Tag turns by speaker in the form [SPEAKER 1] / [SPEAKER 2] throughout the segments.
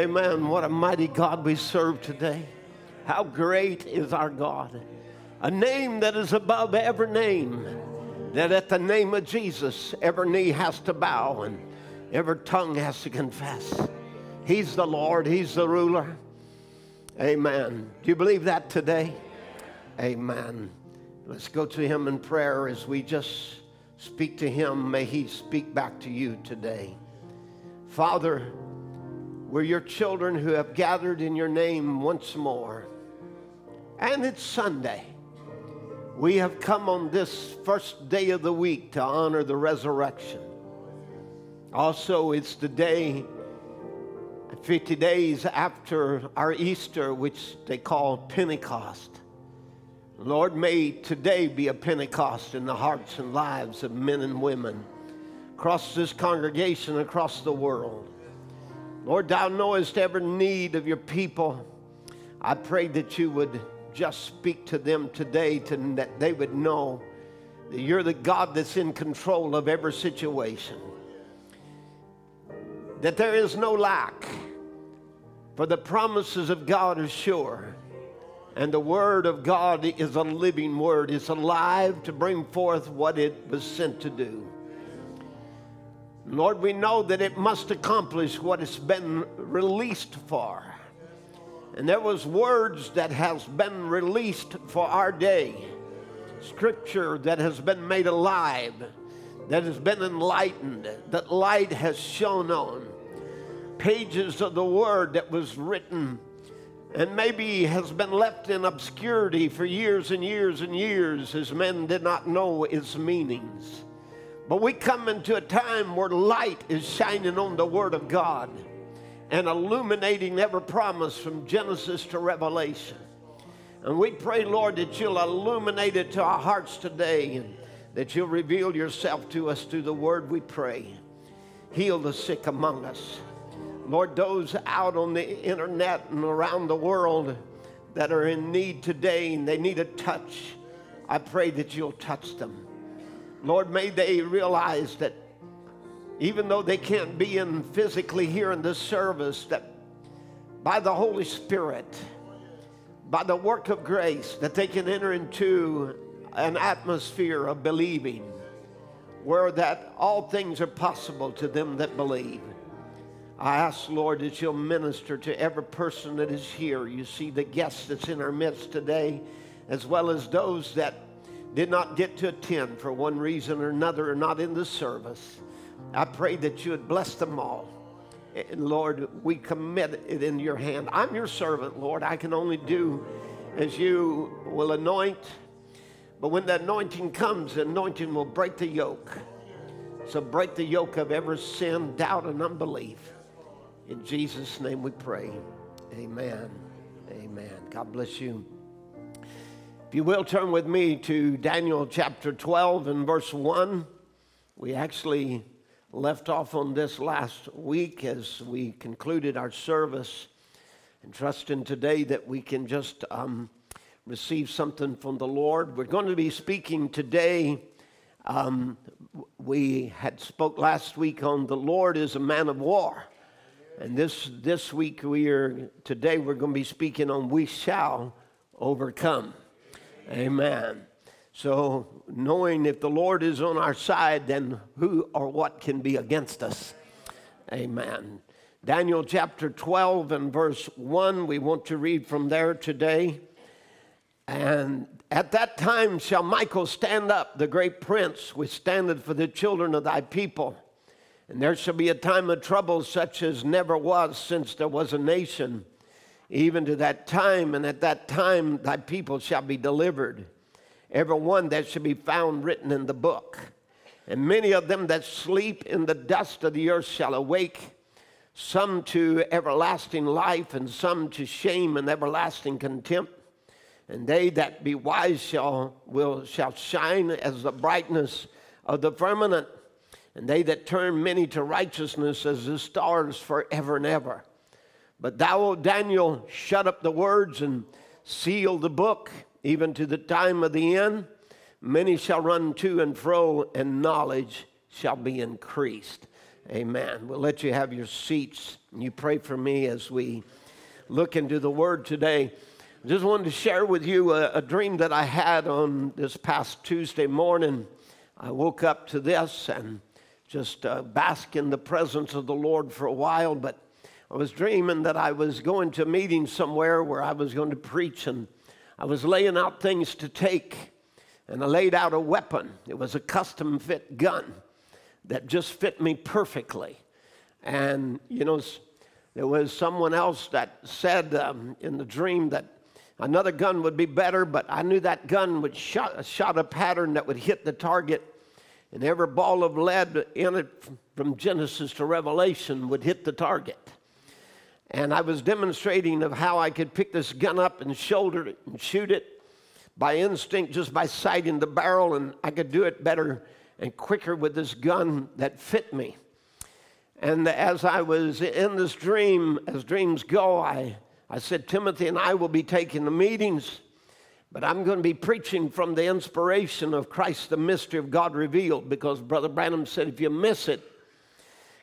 [SPEAKER 1] Amen. What a mighty God we serve today. How great is our God. A name that is above every name. That at the name of Jesus, every knee has to bow and every tongue has to confess. He's the Lord, He's the ruler. Amen. Do you believe that today? Amen. Let's go to Him in prayer as we just speak to Him. May He speak back to you today. Father, we're your children who have gathered in your name once more. And it's Sunday. We have come on this first day of the week to honor the resurrection. Also, it's the day 50 days after our Easter, which they call Pentecost. Lord, may today be a Pentecost in the hearts and lives of men and women across this congregation, across the world. Lord, thou knowest every need of your people. I pray that you would just speak to them today, to, that they would know that you're the God that's in control of every situation, that there is no lack, for the promises of God are sure. And the Word of God is a living Word. It's alive to bring forth what it was sent to do. Lord, we know that it must accomplish what it's been released for. And there was words that has been released for our day. Scripture that has been made alive, that has been enlightened, that light has shone on. Pages of the word that was written and maybe has been left in obscurity for years and years and years as men did not know its meanings. But we come into a time where light is shining on the Word of God and illuminating every promise from Genesis to Revelation. And we pray, Lord, that you'll illuminate it to our hearts today and that you'll reveal yourself to us through the Word, we pray. Heal the sick among us. Lord, those out on the internet and around the world that are in need today and they need a touch, I pray that you'll touch them. Lord, may they realize that even though they can't be in physically here in this service, that by the Holy Spirit, by the work of grace, that they can enter into an atmosphere of believing where that all things are possible to them that believe. I ask, Lord, that you'll minister to every person that is here. You see the guests that's in our midst today, as well as those that did not get to attend for one reason or another or not in the service. I pray that you would bless them all. And Lord, we commit it in your hand. I'm your servant, Lord. I can only do as you will anoint. But when the anointing comes, the anointing will break the yoke. So break the yoke of every sin, doubt, and unbelief. In Jesus' name we pray. Amen. Amen. God bless you. If you will turn with me to Daniel chapter 12 and verse 1. We actually left off on this last week as we concluded our service and trusting today that we can just um, receive something from the Lord. We're going to be speaking today. Um, we had spoke last week on the Lord is a man of war. And this, this week we are, today we're going to be speaking on we shall overcome. Amen. So, knowing if the Lord is on our side, then who or what can be against us? Amen. Daniel chapter 12 and verse 1, we want to read from there today. And at that time shall Michael stand up, the great prince, which standeth for the children of thy people. And there shall be a time of trouble such as never was since there was a nation, even to that time. And at that time thy people shall be delivered, every one that shall be found written in the book. And many of them that sleep in the dust of the earth shall awake, some to everlasting life, and some to shame and everlasting contempt. And they that be wise shall, will, shall shine as the brightness of the firmament and they that turn many to righteousness as the stars forever and ever. But thou, O Daniel, shut up the words and seal the book, even to the time of the end. Many shall run to and fro, and knowledge shall be increased. Amen. We'll let you have your seats. You pray for me as we look into the Word today. Just wanted to share with you a, a dream that I had on this past Tuesday morning. I woke up to this and just uh, bask in the presence of the Lord for a while, but I was dreaming that I was going to a meeting somewhere where I was going to preach, and I was laying out things to take, and I laid out a weapon. It was a custom fit gun that just fit me perfectly. And, you know, there was someone else that said um, in the dream that Another gun would be better, but I knew that gun would shot, shot a pattern that would hit the target, and every ball of lead in it from Genesis to Revelation would hit the target. And I was demonstrating of how I could pick this gun up and shoulder it and shoot it by instinct, just by sighting the barrel, and I could do it better and quicker with this gun that fit me. And as I was in this dream, as dreams go, I I said, Timothy and I will be taking the meetings, but I'm going to be preaching from the inspiration of Christ, the mystery of God revealed, because Brother Branham said, if you miss it,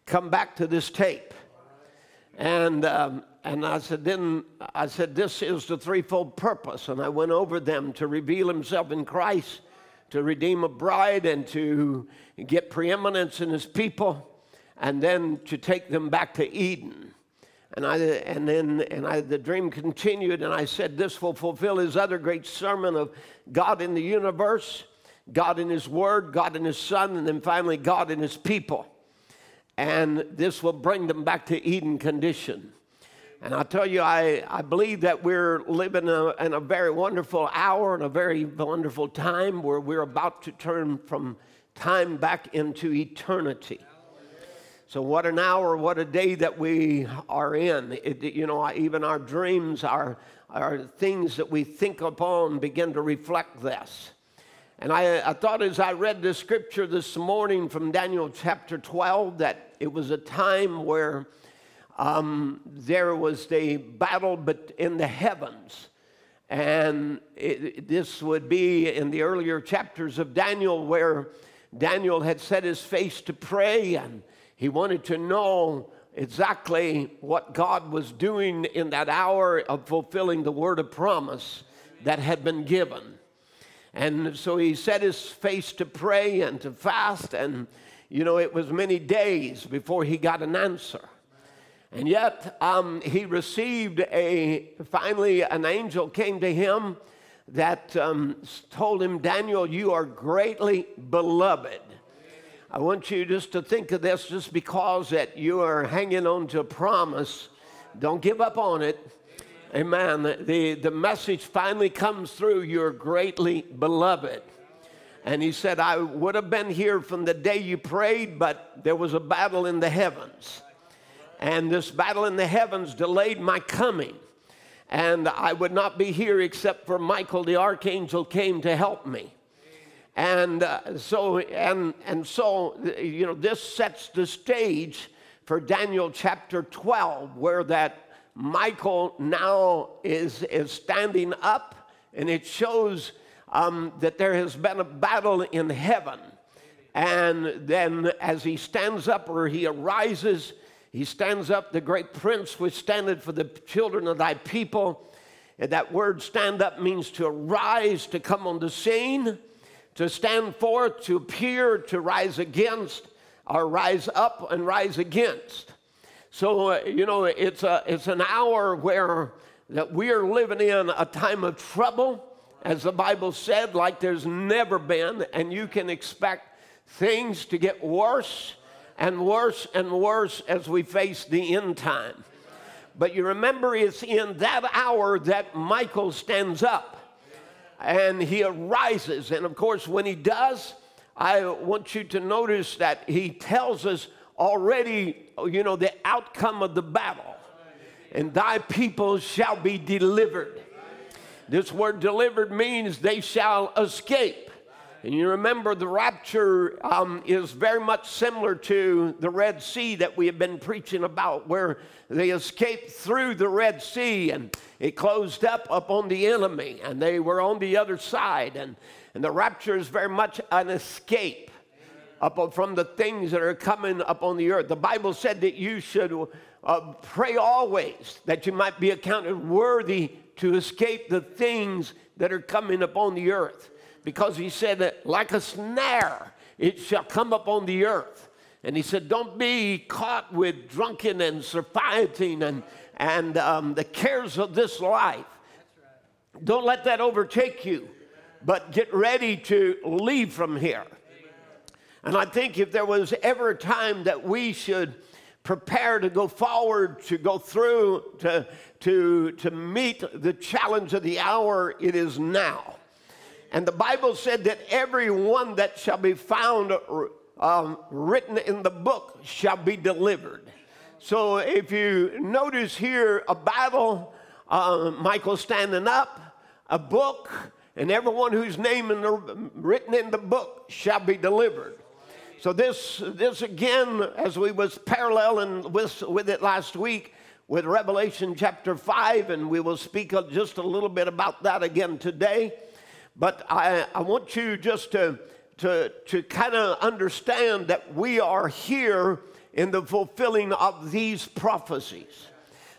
[SPEAKER 1] come back to this tape. And, um, and I said, then I said, this is the threefold purpose. And I went over them to reveal himself in Christ, to redeem a bride, and to get preeminence in his people, and then to take them back to Eden. And, I, and then and I, the dream continued, and I said, This will fulfill his other great sermon of God in the universe, God in his word, God in his son, and then finally God in his people. And this will bring them back to Eden condition. And I tell you, I, I believe that we're living a, in a very wonderful hour and a very wonderful time where we're about to turn from time back into eternity. So, what an hour, what a day that we are in. It, you know, even our dreams, our, our things that we think upon begin to reflect this. And I, I thought as I read the scripture this morning from Daniel chapter 12 that it was a time where um, there was the battle but in the heavens. And it, this would be in the earlier chapters of Daniel where Daniel had set his face to pray and he wanted to know exactly what God was doing in that hour of fulfilling the word of promise that had been given. And so he set his face to pray and to fast, and you know, it was many days before he got an answer. And yet, um, he received a, finally, an angel came to him that um, told him, Daniel, you are greatly beloved. I want you just to think of this just because that you are hanging on to a promise. Don't give up on it. Amen. The, the message finally comes through. You're greatly beloved. And he said, I would have been here from the day you prayed, but there was a battle in the heavens. And this battle in the heavens delayed my coming. And I would not be here except for Michael the archangel came to help me. And uh, so, and, and so, you know, this sets the stage for Daniel chapter 12, where that Michael now is, is standing up, and it shows um, that there has been a battle in heaven. And then, as he stands up or he arises, he stands up, the great prince which standeth for the children of thy people. And that word stand up means to arise, to come on the scene to stand forth, to appear, to rise against, or rise up and rise against. So, uh, you know, it's, a, it's an hour where that we are living in a time of trouble, as the Bible said, like there's never been, and you can expect things to get worse and worse and worse as we face the end time. But you remember, it's in that hour that Michael stands up and he arises. And of course, when he does, I want you to notice that he tells us already, you know, the outcome of the battle. And thy people shall be delivered. This word delivered means they shall escape. And you remember the rapture um, is very much similar to the Red Sea that we have been preaching about, where they escaped through the Red Sea and it closed up upon the enemy, and they were on the other side. And, And the rapture is very much an escape up from the things that are coming upon the earth. The Bible said that you should uh, pray always that you might be accounted worthy to escape the things that are coming upon the earth. Because he said that like a snare, it shall come upon the earth. And he said, Don't be caught with drunken and surfeiting and, and um, the cares of this life. Don't let that overtake you, but get ready to leave from here. And I think if there was ever a time that we should prepare to go forward, to go through, to, to, to meet the challenge of the hour, it is now. And the Bible said that every one that shall be found um, written in the book shall be delivered. So if you notice here a battle, uh, Michael standing up, a book, and everyone whose name in the, written in the book shall be delivered. So this, this again, as we was paralleling with, with it last week, with Revelation chapter 5, and we will speak just a little bit about that again today. But I, I want you just to, to, to kind of understand that we are here in the fulfilling of these prophecies.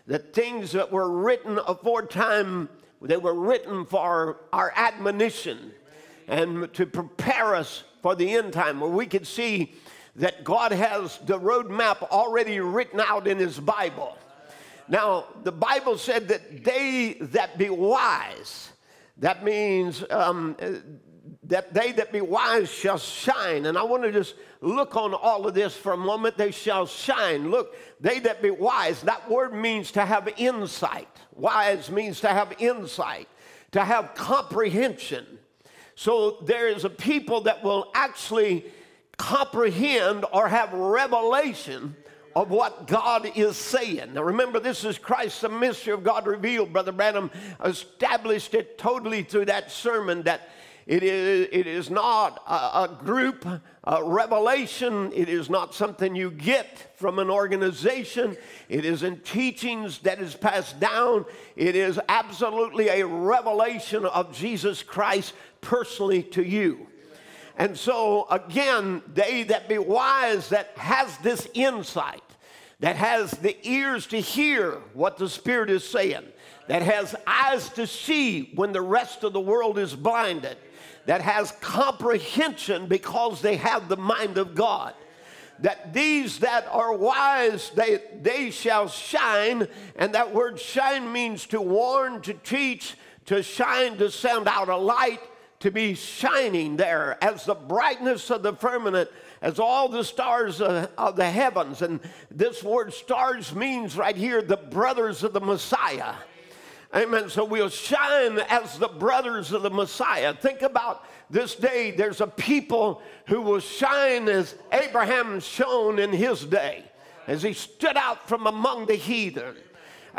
[SPEAKER 1] That things that were written aforetime, they were written for our admonition and to prepare us for the end time, where we could see that God has the roadmap already written out in His Bible. Now, the Bible said that they that be wise, that means um, that they that be wise shall shine. And I want to just look on all of this for a moment. They shall shine. Look, they that be wise, that word means to have insight. Wise means to have insight, to have comprehension. So there is a people that will actually comprehend or have revelation of what God is saying. Now remember, this is Christ, the mystery of God revealed. Brother Branham established it totally through that sermon that it is, it is not a, a group a revelation. It is not something you get from an organization. It is in teachings that is passed down. It is absolutely a revelation of Jesus Christ personally to you. And so, again, they that be wise, that has this insight, that has the ears to hear what the Spirit is saying, that has eyes to see when the rest of the world is blinded, that has comprehension because they have the mind of God. That these that are wise, they, they shall shine. And that word shine means to warn, to teach, to shine, to send out a light, to be shining there as the brightness of the firmament, as all the stars of, the heavens. And this word stars means right here the brothers of the Messiah. Amen. So we'll shine as the brothers of the Messiah. Think about this day. There's a people who will shine as Abraham shone in his day, as he stood out from among the heathen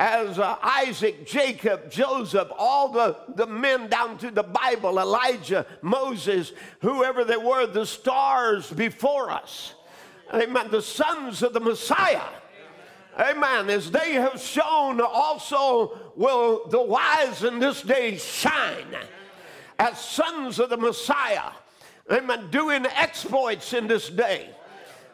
[SPEAKER 1] as uh, Isaac, Jacob, Joseph, all the, the men down through the Bible, Elijah, Moses, whoever they were, the stars before us. Amen. The sons of the Messiah. Amen. As they have shown, also will the wise in this day shine as sons of the Messiah. Amen. Doing exploits in this day.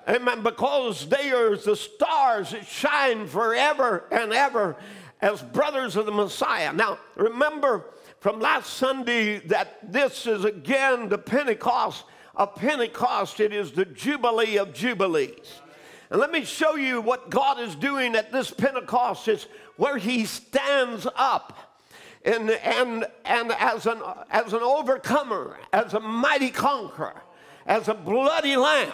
[SPEAKER 1] Amen. Because they are the stars that shine forever and ever as brothers of the Messiah. Now, remember from last Sunday that this is again the Pentecost of Pentecost. It is the Jubilee of Jubilees. And let me show you what God is doing at this Pentecost. It's where He stands up. And, and, and as, an, as an overcomer, as a mighty conqueror, as a bloody lamb,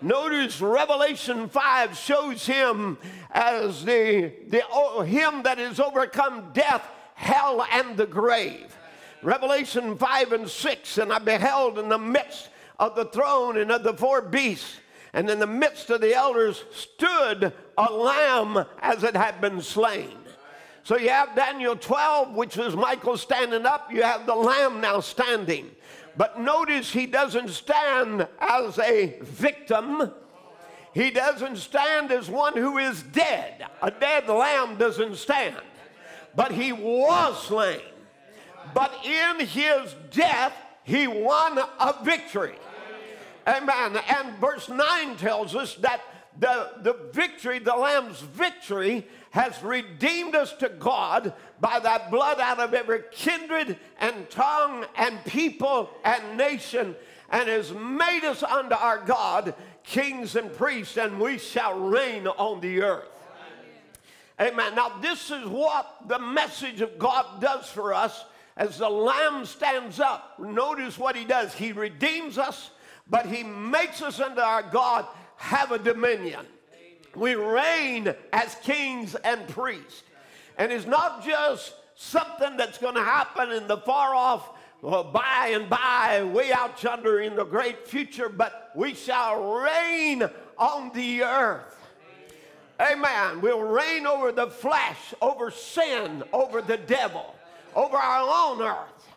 [SPEAKER 1] Notice Revelation 5 shows him as the, the oh, him that has overcome death, hell, and the grave. Revelation 5 and 6, and I beheld in the midst of the throne and of the four beasts, and in the midst of the elders stood a lamb as it had been slain. So you have Daniel 12, which is Michael standing up, you have the lamb now standing. But notice he doesn't stand as a victim. He doesn't stand as one who is dead. A dead lamb doesn't stand. But he was slain. But in his death, he won a victory. Amen. And verse 9 tells us that the, the victory, the Lamb's victory, has redeemed us to God by that blood out of every kindred and tongue and people and nation, and has made us unto our God kings and priests, and we shall reign on the earth. Amen. Now, this is what the message of God does for us as the Lamb stands up. Notice what he does. He redeems us, but he makes us unto our God have a dominion. We reign as kings and priests. And it's not just something that's going to happen in the far off, well, by and by, way out yonder in the great future, but we shall reign on the earth. Amen. We'll reign over the flesh, over sin, over the devil, over our own earth.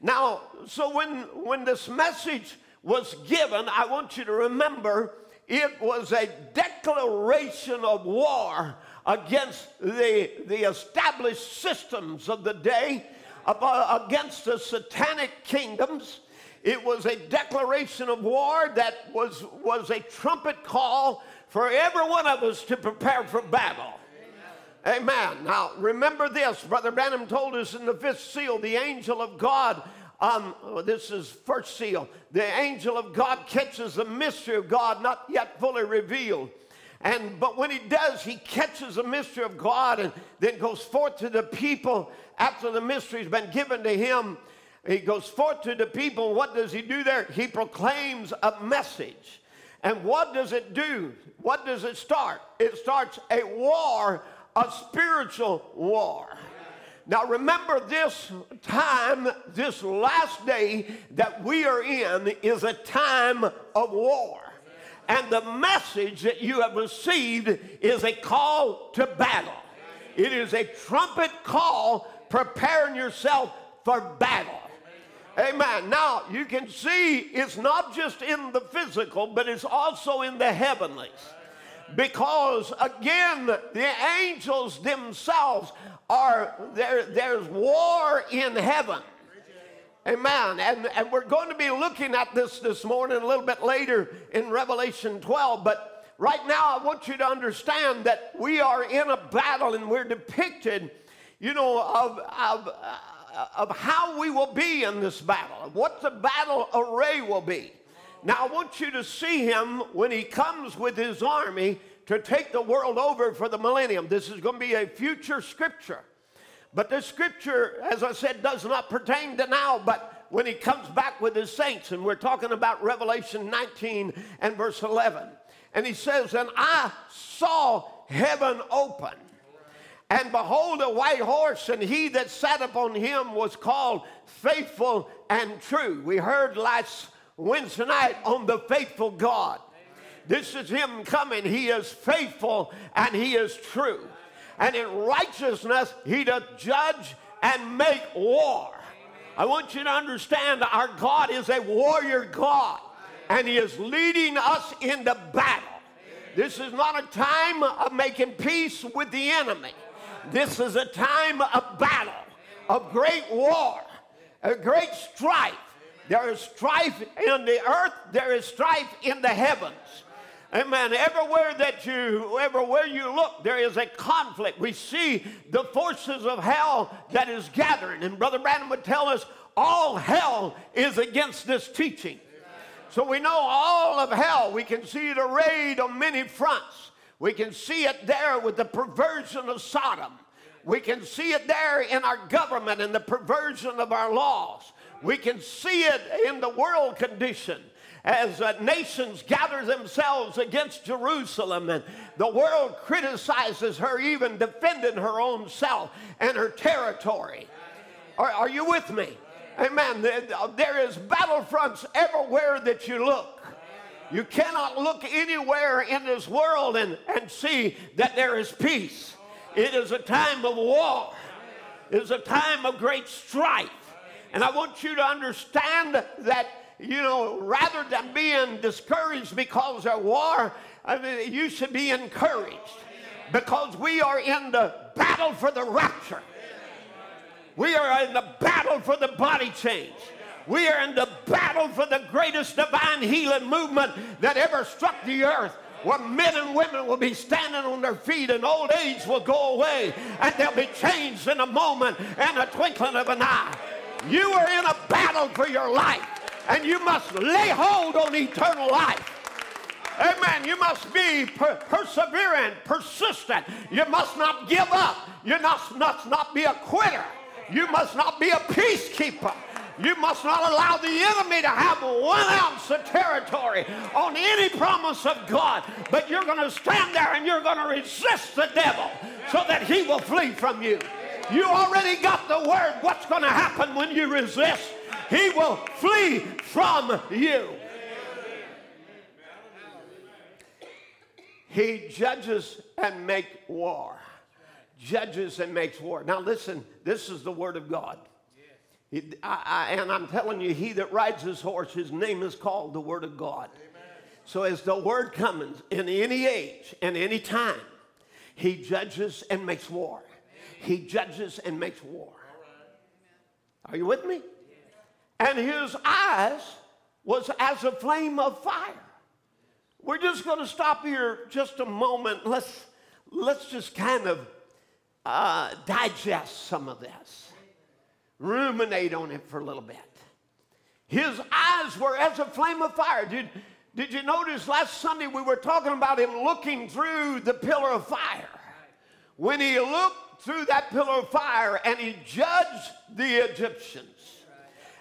[SPEAKER 1] Now, so when, when this message was given, I want you to remember it was a declaration of war against the, the established systems of the day, against the satanic kingdoms. It was a declaration of war that was, was a trumpet call for every one of us to prepare for battle. Amen. Now, remember this. Brother Branham told us in the fifth seal the angel of God um, oh, this is first seal. The angel of God catches the mystery of God not yet fully revealed. And but when he does, he catches the mystery of God and then goes forth to the people after the mystery's been given to him. He goes forth to the people. What does he do there? He proclaims a message. And what does it do? What does it start? It starts a war, a spiritual war. Now remember this time, this last day that we are in is a time of war. And the message that you have received is a call to battle. It is a trumpet call preparing yourself for battle. Amen. Now, you can see it's not just in the physical, but it's also in the heavenlies. Because again, the angels themselves are there, there's war in heaven. Amen. And, and we're going to be looking at this this morning a little bit later in Revelation 12. But right now, I want you to understand that we are in a battle and we're depicted, you know, of, of, uh, of how we will be in this battle, what the battle array will be. Now, I want you to see him when he comes with his army to take the world over for the millennium. This is going to be a future scripture. But this scripture, as I said, does not pertain to now, but when he comes back with his saints, and we're talking about Revelation 19 and verse 11. And he says, And I saw heaven open, and behold, a white horse, and he that sat upon him was called faithful and true. We heard last Wednesday night on the faithful God. This is him coming. He is faithful and he is true. And in righteousness, he doth judge and make war. I want you to understand our God is a warrior God, and he is leading us into battle. This is not a time of making peace with the enemy. This is a time of battle, of great war, a great strife. There is strife in the earth, there is strife in the heavens. Amen. Everywhere that you, everywhere you look, there is a conflict. We see the forces of hell that is gathering. And Brother Branham would tell us all hell is against this teaching. So we know all of hell. We can see it arrayed on many fronts. We can see it there with the perversion of Sodom. We can see it there in our government and the perversion of our laws. We can see it in the world condition as uh, nations gather themselves against Jerusalem and the world criticizes her, even defending her own self and her territory. Are, are you with me? Amen. There is battlefronts everywhere that you look. You cannot look anywhere in this world and, and see that there is peace. It is a time of war. It is a time of great strife. And I want you to understand that you know, rather than being discouraged because of war, I mean, you should be encouraged because we are in the battle for the rapture. We are in the battle for the body change. We are in the battle for the greatest divine healing movement that ever struck the earth where men and women will be standing on their feet and old age will go away and they'll be changed in a moment and a twinkling of an eye. You are in a battle for your life and you must lay hold on eternal life. Amen. You must be per- persevering, persistent. You must not give up. You must, must not be a quitter. You must not be a peacekeeper. You must not allow the enemy to have one ounce of territory on any promise of God. But you're going to stand there and you're going to resist the devil so that he will flee from you. You already got the word. What's going to happen when you resist? He will flee from you. He judges and makes war. Judges and makes war. Now listen, this is the word of God. He, I, I, and I'm telling you, he that rides his horse, his name is called the Word of God. Amen. So as the Word comes in any age and any time, he judges and makes war. He judges and makes war. Are you with me? And his eyes was as a flame of fire. We're just going to stop here just a moment. Let's, let's just kind of uh, digest some of this ruminate on it for a little bit. His eyes were as a flame of fire. Did, did you notice last Sunday we were talking about him looking through the pillar of fire? When he looked through that pillar of fire and he judged the Egyptians.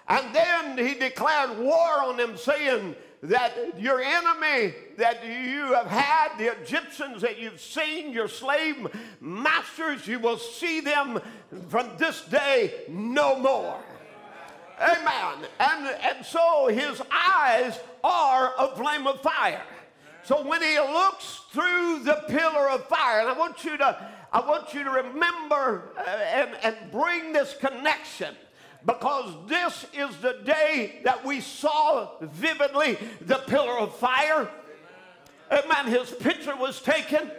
[SPEAKER 1] And then he declared war on them, saying, that your enemy that you have had, the Egyptians that you've seen, your slave masters, you will see them from this day no more. Amen. And, and so his eyes are a flame of fire. So when he looks through the pillar of fire, and I want you to, I want you to remember uh, and, and bring this connection because this is the day that we saw vividly the pillar of fire. Amen. His picture was taken.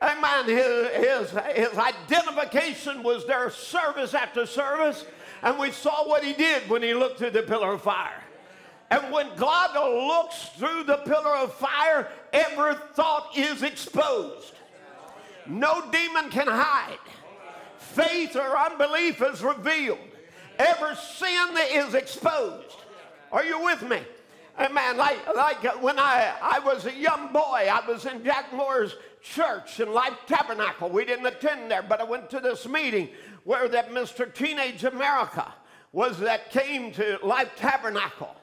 [SPEAKER 1] Amen. His, his, his identification was there service after service. And we saw what he did when he looked through the pillar of fire. And when God looks through the pillar of fire, every thought is exposed. No demon can hide. Faith or unbelief is revealed. Every sin that is exposed. Are you with me? Amen. Like, like when I, I was a young boy, I was in Jack Moore's church in Life Tabernacle. We didn't attend there, but I went to this meeting where that Mr. Teenage America was that came to Life Tabernacle.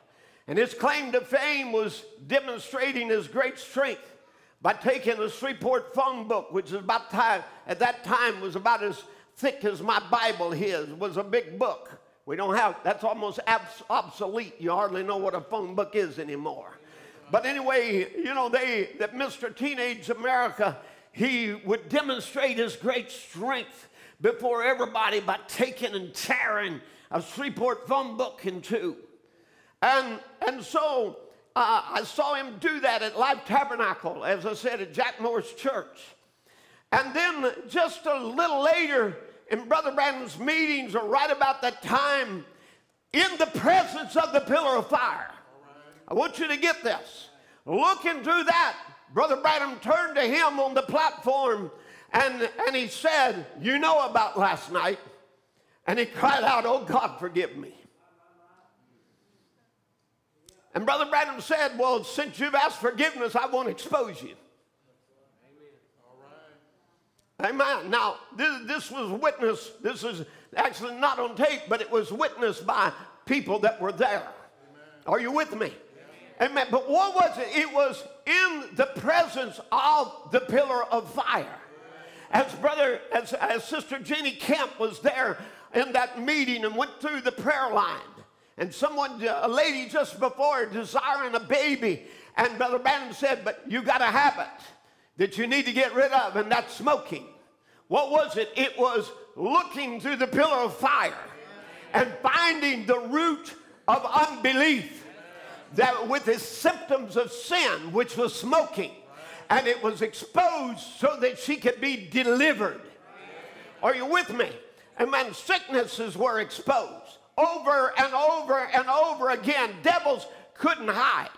[SPEAKER 1] And his claim to fame was demonstrating his great strength by taking the Shreveport phone book, which is about time, at that time was about as thick as my Bible his, was a big book. We don't have, that's almost abs- obsolete. You hardly know what a phone book is anymore. But anyway, you know, they, that Mr. Teenage America, he would demonstrate his great strength before everybody by taking and tearing a Shreveport phone book in two. And, and so uh, I saw him do that at Life Tabernacle, as I said, at Jack Moore's church. And then just a little later, in Brother Branham's meetings or right about that time in the presence of the pillar of fire. I want you to get this. Looking through that, Brother Branham turned to him on the platform and, and he said, You know about last night. And he cried out, Oh God, forgive me. And Brother Branham said, Well, since you've asked forgiveness, I won't expose you. Amen. Now, this, this was witnessed, this is actually not on tape, but it was witnessed by people that were there. Amen. Are you with me? Amen. Amen. But what was it? It was in the presence of the pillar of fire. As brother, as, as Sister Jenny Kemp was there in that meeting and went through the prayer line, and someone, a lady just before desiring a baby, and Brother Branham said, But you got a habit that you need to get rid of, and that's smoking. What was it? It was looking through the pillar of fire and finding the root of unbelief that with the symptoms of sin, which was smoking, and it was exposed so that she could be delivered. Are you with me? And when sicknesses were exposed. over and over and over again. Devils couldn't hide.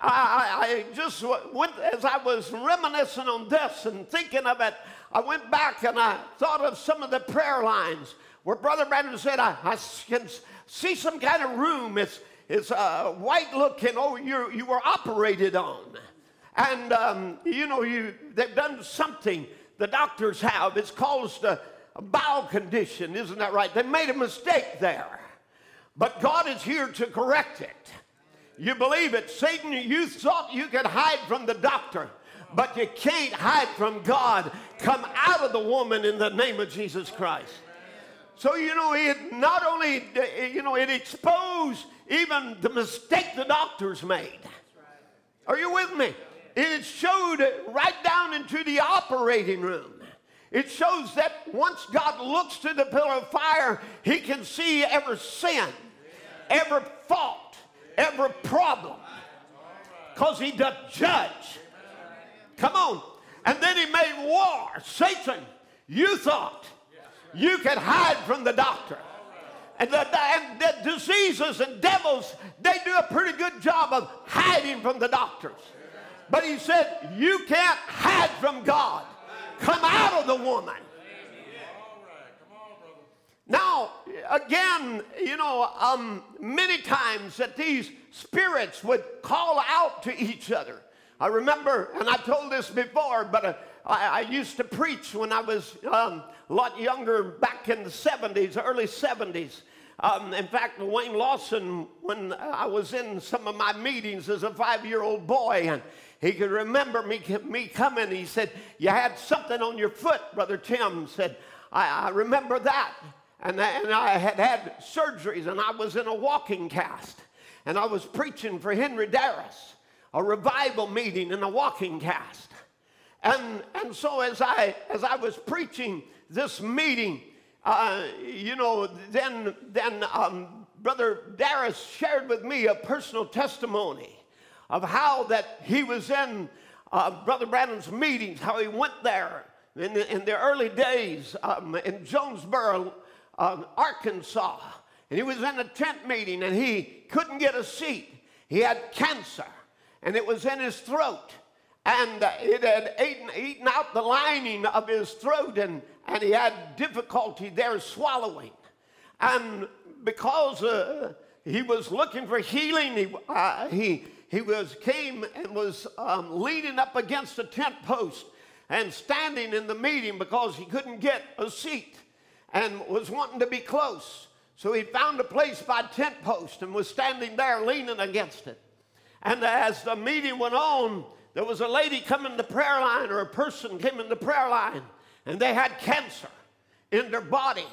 [SPEAKER 1] I, I, just went, as I was reminiscing on this and thinking of it, I went back and I thought of some of the prayer lines where Brother Branham said, I, I can see some kind of room. It's, it's uh, white looking. Oh, you, you were operated on. And, um, you know, you, they've done something the doctors have. It's caused a, a bowel condition, isn't that right? They made a mistake there. But God is here to correct it. You believe it. Satan, you thought you could hide from the doctor, but you can't hide from God. Come out of the woman in the name of Jesus Christ. So, you know, it not only, you know, it exposed even the mistake the doctors made. Are you with me? It showed right down into the operating room. It shows that once God looks to the pillar of fire, he can see every sin, every fault, every problem. Because he does judge. Come on. And then he made war. Satan, you thought you could hide from the doctor. And the, and the diseases and devils, they do a pretty good job of hiding from the doctors. But he said, You can't hide from God. Come out of the woman. Now, again, you know, um, many times that these spirits would call out to each other. I remember, and I told this before, but uh, I, I, used to preach when I was um, a lot younger back in the 70s, early 70s. Um, in fact, Wayne Lawson, when I was in some of my meetings as a five year old boy, and he could remember me, me coming, he said, You had something on your foot, Brother Tim said, I, I remember that. And, and I had had surgeries, and I was in a walking cast, and I was preaching for Henry Darris, a revival meeting in a walking cast. And, and so as I, as I was preaching this meeting, uh, you know, then, then um, Brother Darris shared with me a personal testimony of how that he was in uh, Brother Branham's meetings, how he went there in the, in the early days um, in Jonesboro, uh, Arkansas. And he was in a tent meeting and he couldn't get a seat. He had cancer and it was in his throat. And uh, it had eaten, eaten out the lining of his throat and, and he had difficulty there swallowing. And because uh, he was looking for healing, he, uh, he, he was, came and was um, leaning up against a tent post and standing in the meeting because he couldn't get a seat and was wanting to be close. So he found a place by tent post and was standing there leaning against it. And as the meeting went on, there was a lady coming to prayer line or a person came in the prayer line and they had cancer in their body.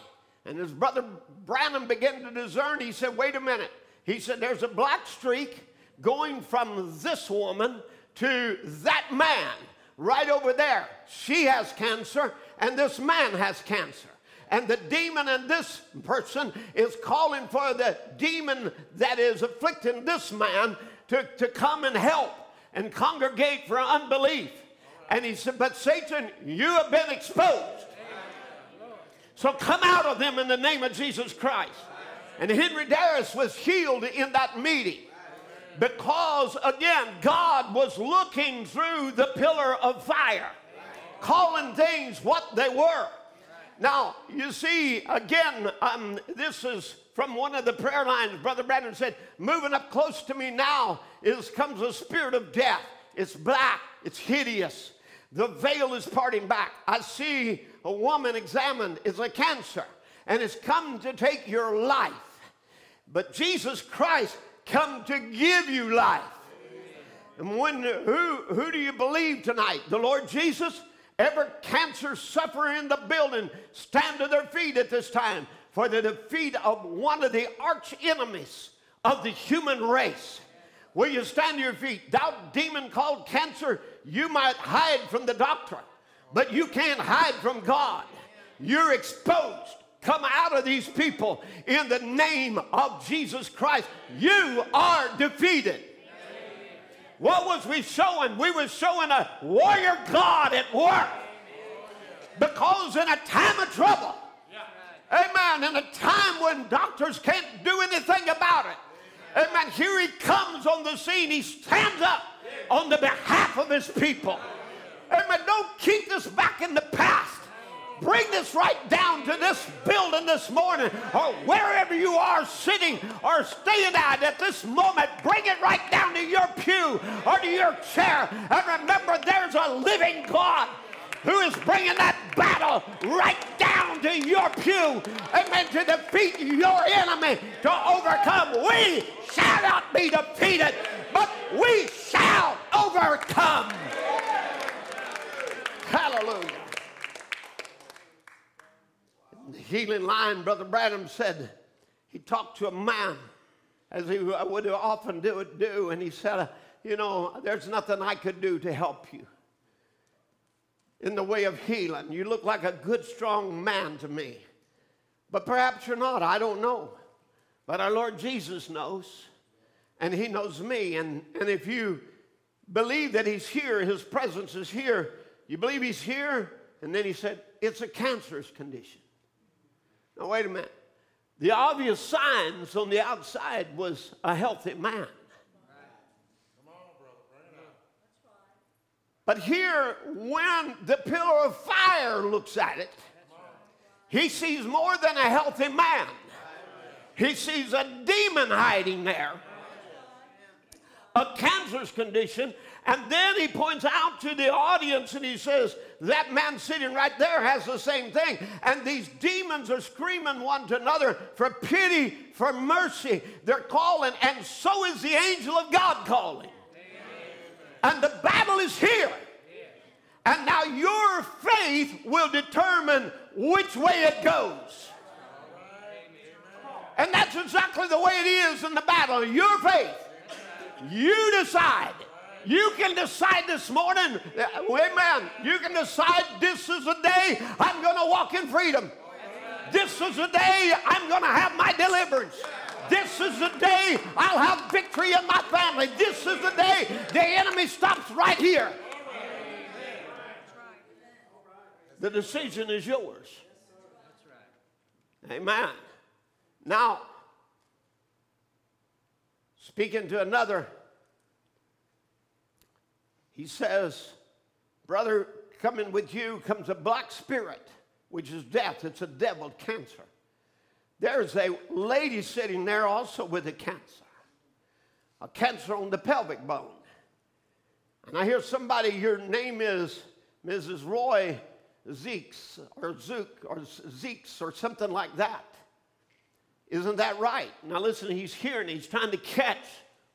[SPEAKER 1] And as Brother Branham began to discern, he said, Wait a minute. He said, There's a black streak going from this woman to that man right over there. She has cancer, and this man has cancer. And the demon in this person is calling for the demon that is afflicting this man to, to come and help and congregate for unbelief. And he said, But Satan, you have been exposed. So come out of them in the name of Jesus Christ. And Henry Darris was healed in that meeting because, again, God was looking through the pillar of fire, calling things what they were. Now, you see, again, um, this is from one of the prayer lines. Brother Branham said, Moving up close to me now is comes a spirit of death. It's black, it's hideous. The veil is parting back. I see a woman examined is a cancer and it's come to take your life. But Jesus Christ come to give you life. And when who who do you believe tonight? The Lord Jesus? Every cancer sufferer in the building stand to their feet at this time for the defeat of one of the arch enemies of the human race. Will you stand to your feet? Thou demon called cancer, you might hide from the doctor, but you can't hide from God. You're exposed. Come out of these people in the name of Jesus Christ. You are defeated. What was we showing? We were showing a warrior God at work. Because in a time of trouble, Amen. In a time when doctors can't do anything about it. Amen. Here he comes on the scene. He stands up on the behalf of his people. Amen. Don't keep this back in the past. Bring this right down to this building this morning or wherever you are sitting or staying at at this moment. Bring it right down to your pew or to your chair. And remember, there's a living God who is bringing that battle right down to your pew. Amen. To defeat your enemy, to overcome. We shall not be defeated, but we shall overcome. Hallelujah. Healing line, Brother Branham said he talked to a man, as he would often do, do and he said, You know, there's nothing I could do to help you in the way of healing. You look like a good, strong man to me. But perhaps you're not. I don't know. But our Lord Jesus knows, and He knows me. And, and if you believe that He's here, His presence is here, you believe He's here, and then He said, It's a cancerous condition. Now, wait a minute. The obvious signs on the outside was a healthy man. But here, when the pillar of fire looks at it, he sees more than a healthy man. He sees a demon hiding there, a cancerous condition. And then he points out to the audience and he says, That man sitting right there has the same thing. And these demons are screaming one to another for pity, for mercy. They're calling, and so is the angel of God calling. And the battle is here. And now your faith will determine which way it goes. And that's exactly the way it is in the battle. Your faith. You decide. You can decide this morning, uh, amen. You can decide this is the day I'm going to walk in freedom. This is the day I'm going to have my deliverance. This is the day I'll have victory in my family. This is the day the enemy stops right here. The decision is yours. Amen. Now, speaking to another, he says, Brother, coming with you comes a black spirit, which is death. It's a devil, cancer. There's a lady sitting there also with a cancer, a cancer on the pelvic bone. And I hear somebody, your name is Mrs. Roy Zeeks or Zook or Zeeks or something like that. Isn't that right? Now listen, he's hearing, he's trying to catch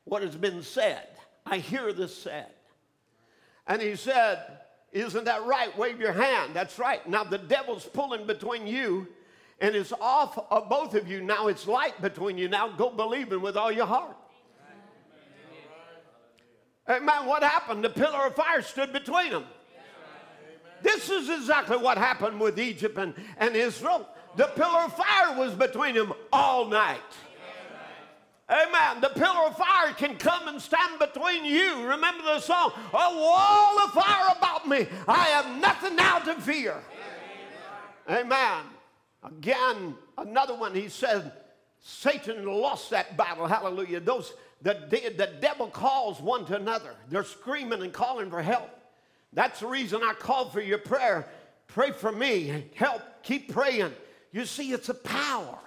[SPEAKER 1] what has been said. I hear this said. And he said, Isn't that right? Wave your hand. That's right. Now the devil's pulling between you and it's off of both of you. Now it's light between you. Now go believing with all your heart. Amen. What happened? The pillar of fire stood between them. This is exactly what happened with Egypt and, and Israel. The pillar of fire was between them all night. Amen. The pillar of fire can come and stand between you. Remember the song, A wall of fire about me. I have nothing now to fear. Amen. Again, another one, he said, Satan lost that battle. Hallelujah. Those the, the, the devil calls one to another. They're screaming and calling for help. That's the reason I called for your prayer. Pray for me. Help. Keep praying. You see, it's a power,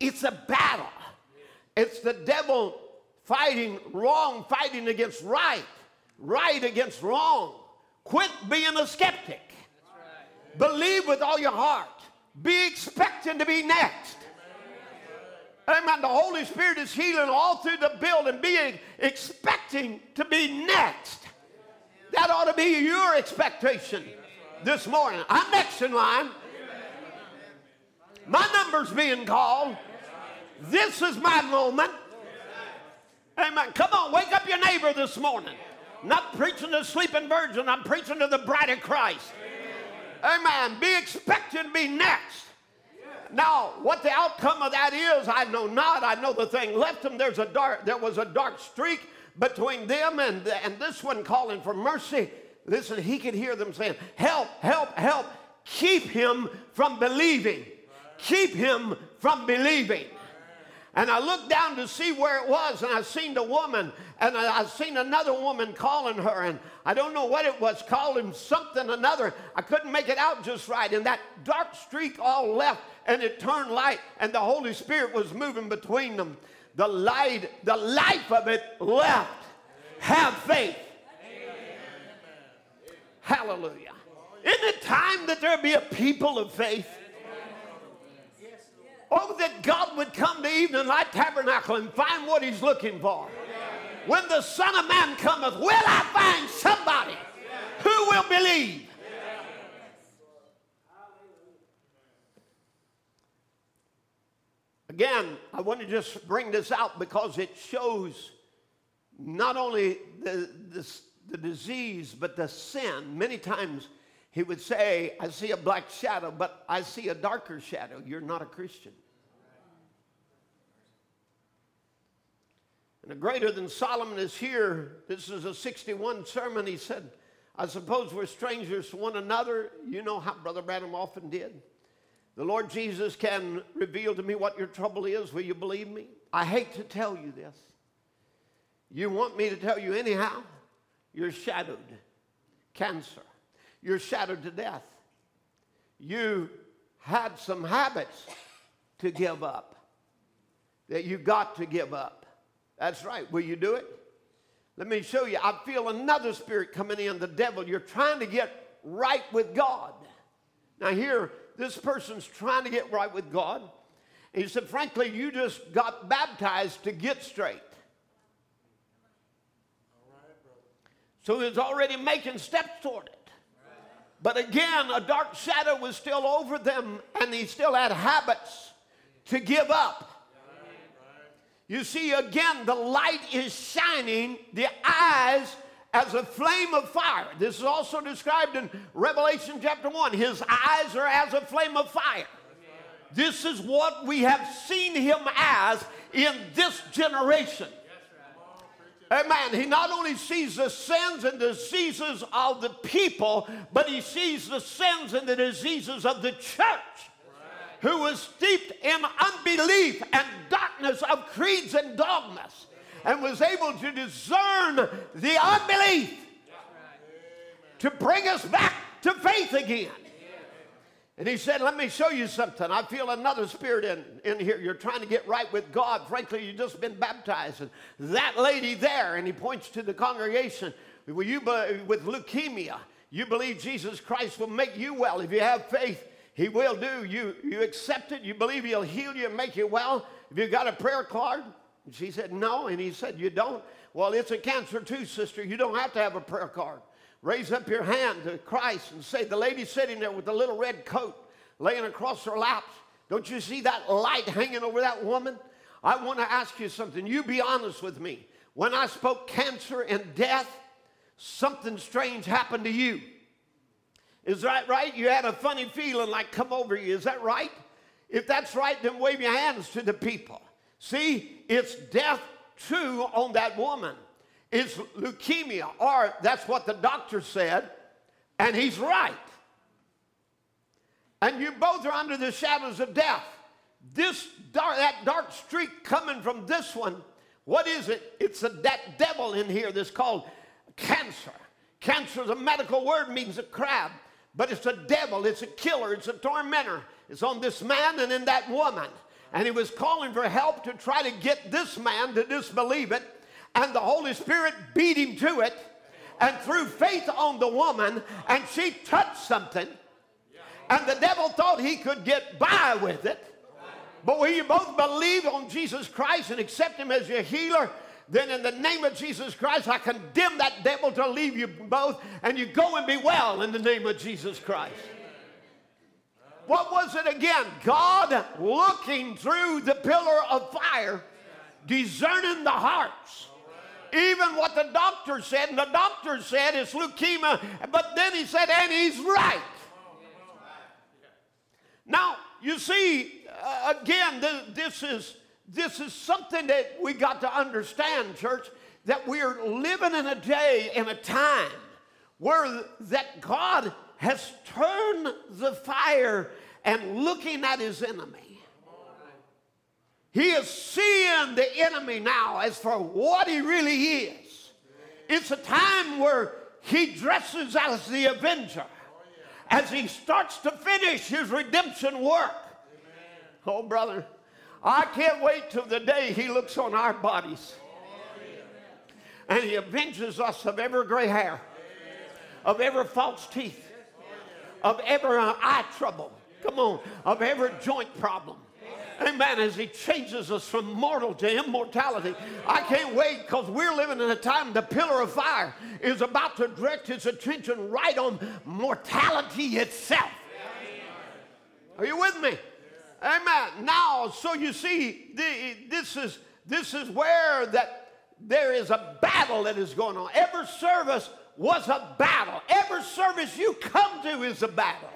[SPEAKER 1] it's a battle. It's the devil fighting wrong, fighting against right, right against wrong. Quit being a skeptic. Right. Believe with all your heart. Be expecting to be next. Amen. The Holy Spirit is healing all through the building, being expecting to be next. That ought to be your expectation this morning. I'm next in line. My number's being called. This is my moment. Amen. Come on, wake up your neighbor this morning. not preaching to the sleeping virgin, I'm preaching to the bride of Christ. Amen. Be expecting be next. Now, what the outcome of that is, I know not. I know the thing left him. There's a dark, there was a dark streak between them and, and this one calling for mercy. Listen, he could hear them saying, Help, help, help. Keep him from believing. keep him from believing. And I looked down to see where it was, and I seen the woman, and I, I seen another woman calling her, and I don't know what it was, calling something another. I couldn't make it out just right. And that dark streak all left, and it turned light, and the Holy Spirit was moving between them. The light, the life of it left. Have faith. Hallelujah. Isn't it time that there be a people of faith? Oh, that God would come to Evening Light Tabernacle and find what He's looking for. When the Son of Man cometh, will I find somebody who will believe? Again, I want to just bring this out because it shows not only the, the, the disease, but the sin. Many times he would say, I see a black shadow, but I see a darker shadow. You're not a Christian. And a greater than Solomon is here. This is a 61 sermon. He said, I suppose we're strangers to one another. You know how Brother Branham often did. The Lord Jesus can reveal to me what your trouble is. Will you believe me? I hate to tell you this. You want me to tell you anyhow? You're shadowed. Cancer you're shattered to death. You had some habits to give up that you got to give up. That's right. Will you do it? Let me show you. I feel another spirit coming in, the devil. You're trying to get right with God. Now, here, this person's trying to get right with God. And he said, frankly, you just got baptized to get straight. So he's already making steps toward it. But again, a dark shadow was still over them, and he still had habits to give up. You see, again, the light is shining, the eyes as a flame of fire. This is also described in Revelation chapter 1. His eyes are as a flame of fire. This is what we have seen him as in this generation. Amen. He not only sees the sins and diseases of the people, but he sees the sins and the diseases of the church who was steeped in unbelief and darkness of creeds and dogmas and was able to discern the unbelief to bring us back to faith again. And he said, Let me show you something. I feel another spirit in, in here. You're trying to get right with God. Frankly, you've just been baptized. And that lady there, and he points to the congregation, will you be, with leukemia, you believe Jesus Christ will make you well. If you have faith, he will do. You, you accept it. You believe he'll heal you and make you well. Have you got a prayer card? And she said, No. And he said, You don't? Well, it's a cancer too, sister. You don't have to have a prayer card. Raise up your hand to Christ and say, The lady sitting there with the little red coat laying across her laps, don't you see that light hanging over that woman? I want to ask you something. You be honest with me. When I spoke cancer and death, something strange happened to you. Is that right? You had a funny feeling like come over you. Is that right? If that's right, then wave your hands to the people. See, it's death too on that woman is leukemia, or that's what the doctor said, and he's right. And you both are under the shadows of death. This dark, that dark streak coming from this one, what is it? It's a, that devil in here that's called cancer. Cancer is a medical word, means a crab, but it's a devil, it's a killer, it's a tormentor. It's on this man and in that woman. And he was calling for help to try to get this man to disbelieve it and the Holy Spirit beat him to it and threw faith on the woman, and she touched something, and the devil thought he could get by with it. But when you both believe on Jesus Christ and accept him as your healer, then in the name of Jesus Christ, I condemn that devil to leave you both, and you go and be well in the name of Jesus Christ. What was it again? God looking through the pillar of fire, discerning the hearts even what the doctor said, and the doctor said it's leukemia, but then he said, and he's right. Now, you see, uh, again, th- this is this is something that we got to understand, church, that we're living in a day, in a time where that God has turned the fire and looking at his enemy. He is seeing the enemy now as for what he really is. It's a time where he dresses as the avenger as he starts to finish his redemption work. Oh, brother, I can't wait till the day he looks on our bodies and he avenges us of every gray hair, of every false teeth, of every eye trouble. Come on, of every joint problem. Amen. As he changes us from mortal to immortality. I can't wait because we're living in a time the pillar of fire is about to direct his attention right on mortality itself. Are you with me? Amen. Now, so you see, this is this is where that there is a battle that is going on. Every service was a battle. Every service you come to is a battle.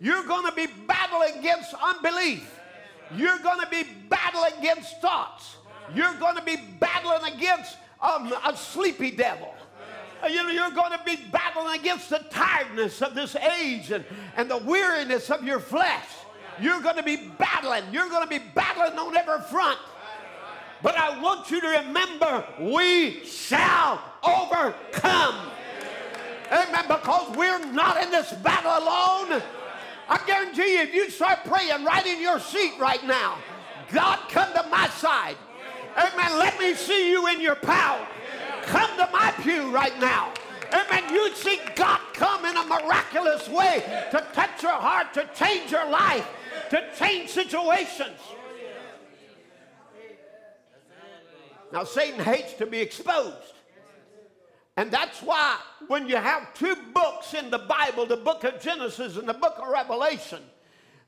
[SPEAKER 1] You're going to be battling against unbelief. You're going to be battling against thoughts. You're going to be battling against um, a sleepy devil. Uh, you're going to be battling against the tiredness of this age and, and the weariness of your flesh. You're going to be battling. You're going to be battling on every front. But I want you to remember we shall overcome. Amen. Because we're not in this battle alone. I guarantee you, if you start praying right in your seat right now, God, come to my side. Amen. Let me see you in your power. Come to my pew right now. Amen. You'd see God come in a miraculous way to touch your heart, to change your life, to change situations. Now, Satan hates to be exposed. And that's why when you have two books in the Bible, the book of Genesis and the book of Revelation,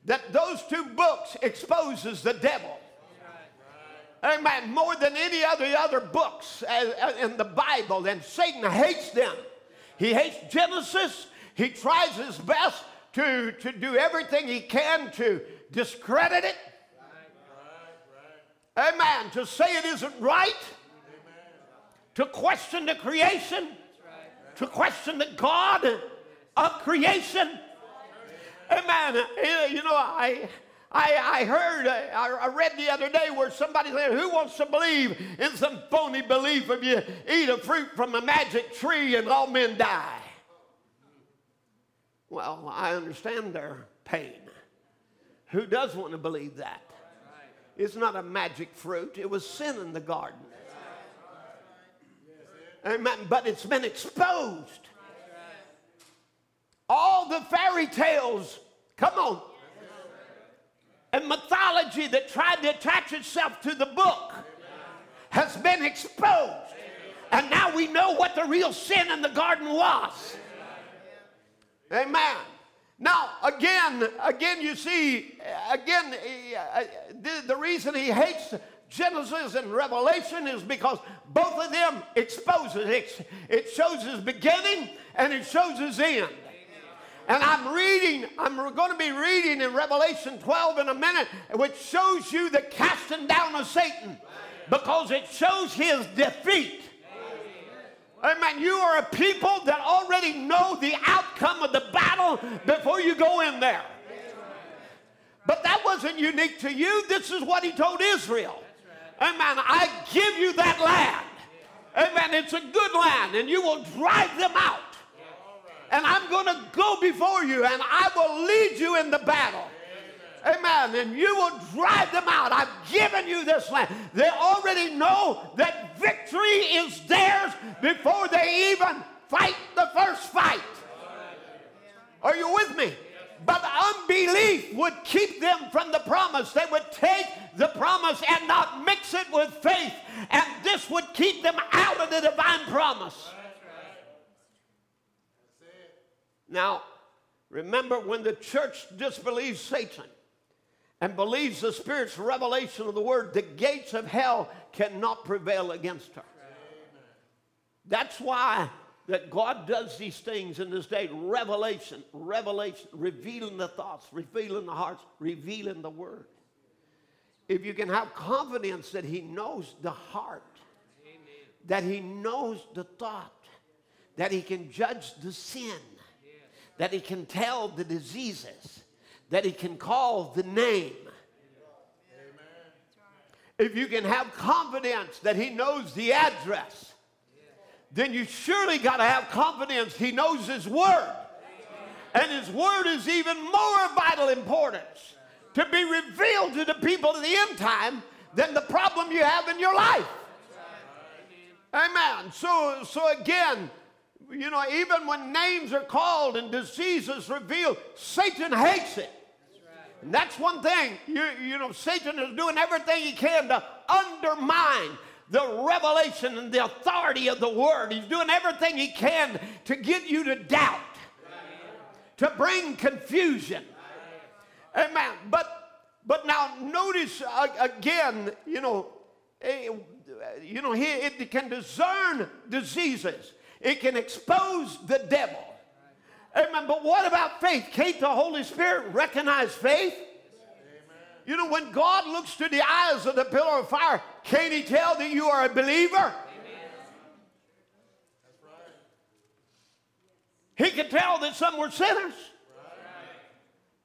[SPEAKER 1] that those two books exposes the devil. Amen. More than any other other books in the Bible, and Satan hates them. He hates Genesis. He tries his best to, to do everything he can to discredit it. Amen. To say it isn't right to question the creation, to question the God of creation. Amen. You know, I. I, I heard, I read the other day where somebody said, Who wants to believe in some phony belief if you eat a fruit from a magic tree and all men die? Well, I understand their pain. Who does want to believe that? It's not a magic fruit, it was sin in the garden. But it's been exposed. All the fairy tales, come on, and mythology that tried to attach itself to the book has been exposed. And now we know what the real sin in the garden was. Amen. Now, again, again, you see, again, uh, the, the reason he hates Genesis and Revelation is because both of them exposes it. It shows his beginning and it shows his end. And I'm reading, I'm going to be reading in Revelation 12 in a minute, which shows you the casting down of Satan because it shows his defeat. Amen. You are a people that already know the outcome of the battle before you go in there. But that wasn't unique to you. This is what he told Israel. Amen. I give you that land. Amen. It's a good land, and you will drive them out. And I'm going to go before you, and I will lead you in the battle. Amen. And you will drive them out. I've given you this land. They already know that victory is theirs before they even fight the first fight. Are you with me? But unbelief would keep them from the promise. They would take the promise and not mix it with faith. And this would keep them out of the divine promise. Now, remember when the church disbelieves Satan and believes the Spirit's revelation of the Word, the gates of hell cannot prevail against her. That's why that God does these things in this day revelation, revelation, revealing the thoughts, revealing the hearts, revealing the word. If you can have confidence that He knows the heart, Amen. that He knows the thought, that He can judge the sin, yes. that He can tell the diseases, that he can call the name. If you can have confidence that he knows the address, then you surely got to have confidence he knows his word. And his word is even more vital importance to be revealed to the people of the end time than the problem you have in your life. Amen. So, so again, you know, even when names are called and diseases revealed, Satan hates it. And that's one thing. You, you know, Satan is doing everything he can to undermine the revelation and the authority of the word. He's doing everything he can to get you to doubt, to bring confusion. Amen. But but now notice again, you know, you know, he, it can discern diseases. It can expose the devil. Amen. But what about faith? Can't the Holy Spirit recognize faith? You know, when God looks through the eyes of the pillar of fire, can't he tell that you are a believer? He could tell that some were sinners.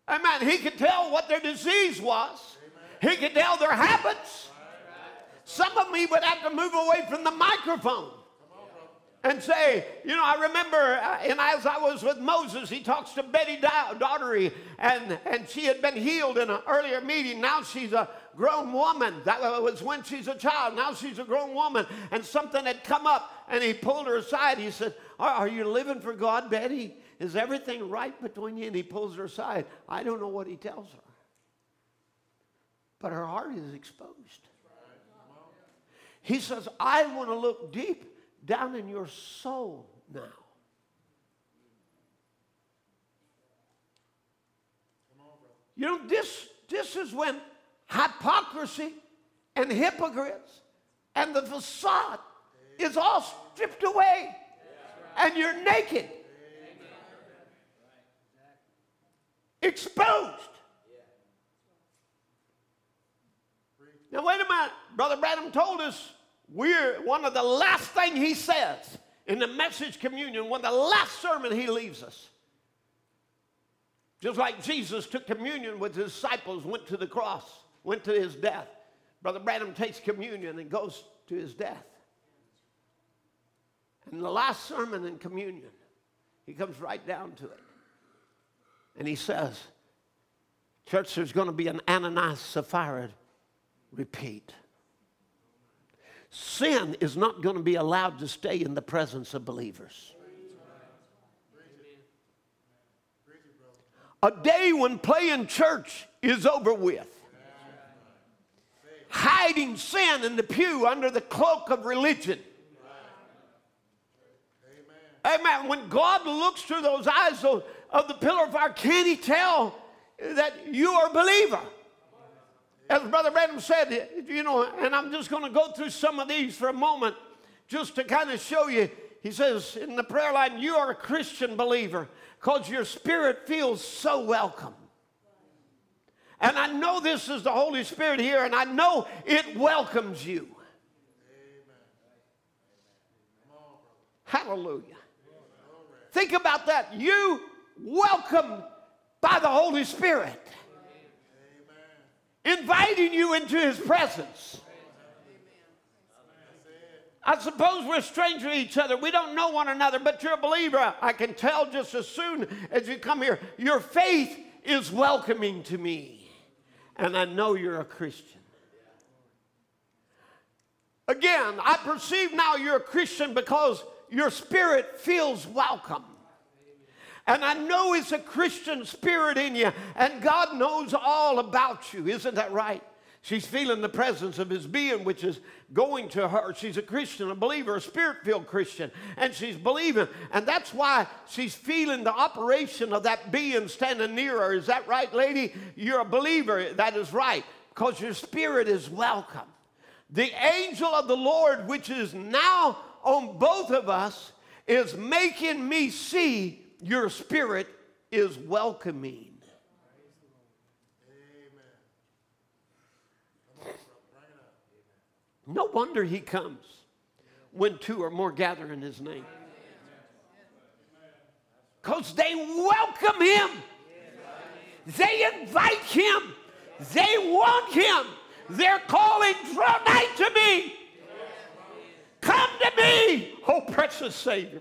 [SPEAKER 1] Amen. He could tell what their disease was. He could tell their habits. Some of me would have to move away from the microphone and say, you know, I remember, uh, and as I was with Moses, he talks to Betty Daugherty, and, and she had been healed in an earlier meeting. Now she's a grown woman. That was when she's a child. Now she's a grown woman. And something had come up, and he pulled her aside. He said, Are, you living for God, Betty? Is everything right between you? And he pulls her aside. I don't know what he tells her. But her heart is exposed. He says, I want to look deep down in your soul now. You know, this, this is when hypocrisy and hypocrites and the facade is all stripped away and you're naked, exposed. Now, wait a minute. Brother Branham told us we're one of the last thing he says in the message communion, one of the last sermon he leaves us. Just like Jesus took communion with his disciples, went to the cross, went to his death. Brother Branham takes communion and goes to his death. And the last sermon in communion, he comes right down to it. And he says, Church, there's going to be an Ananias Sapphira repeat. Sin is not going to be allowed to stay in the presence of believers. A day when playing church is over with. Hiding sin in the pew under the cloak of religion. Amen. Amen. When God looks through those eyes of, of the pillar of fire, can He tell that you are a believer? As Brother Branham said, you know, and I'm just going to go through some of these for a moment just to kind of show you. He says in the prayer line, You are a Christian believer because your spirit feels so welcome. And I know this is the Holy Spirit here, and I know it welcomes you. Hallelujah. Think about that. You welcomed by the Holy Spirit inviting you into his presence. I suppose we're strangers to each other. We don't know one another, but you're a believer. I can tell just as soon as you come here. Your faith is welcoming to me, and I know you're a Christian. Again, I perceive now you're a Christian because your spirit feels welcome. And I know it's a Christian spirit in you, and God knows all about you. Isn't that right? She's feeling the presence of his being, which is going to her. She's a Christian, a believer, a spirit filled Christian, and she's believing. And that's why she's feeling the operation of that being standing near her. Is that right, lady? You're a believer. That is right, because your spirit is welcome. The angel of the Lord, which is now on both of us, is making me see your spirit is welcoming. No wonder he comes when two or more gather in his name. Because they welcome him. They invite him. They want him. They're calling, draw nigh to me. Come to me, oh precious Savior.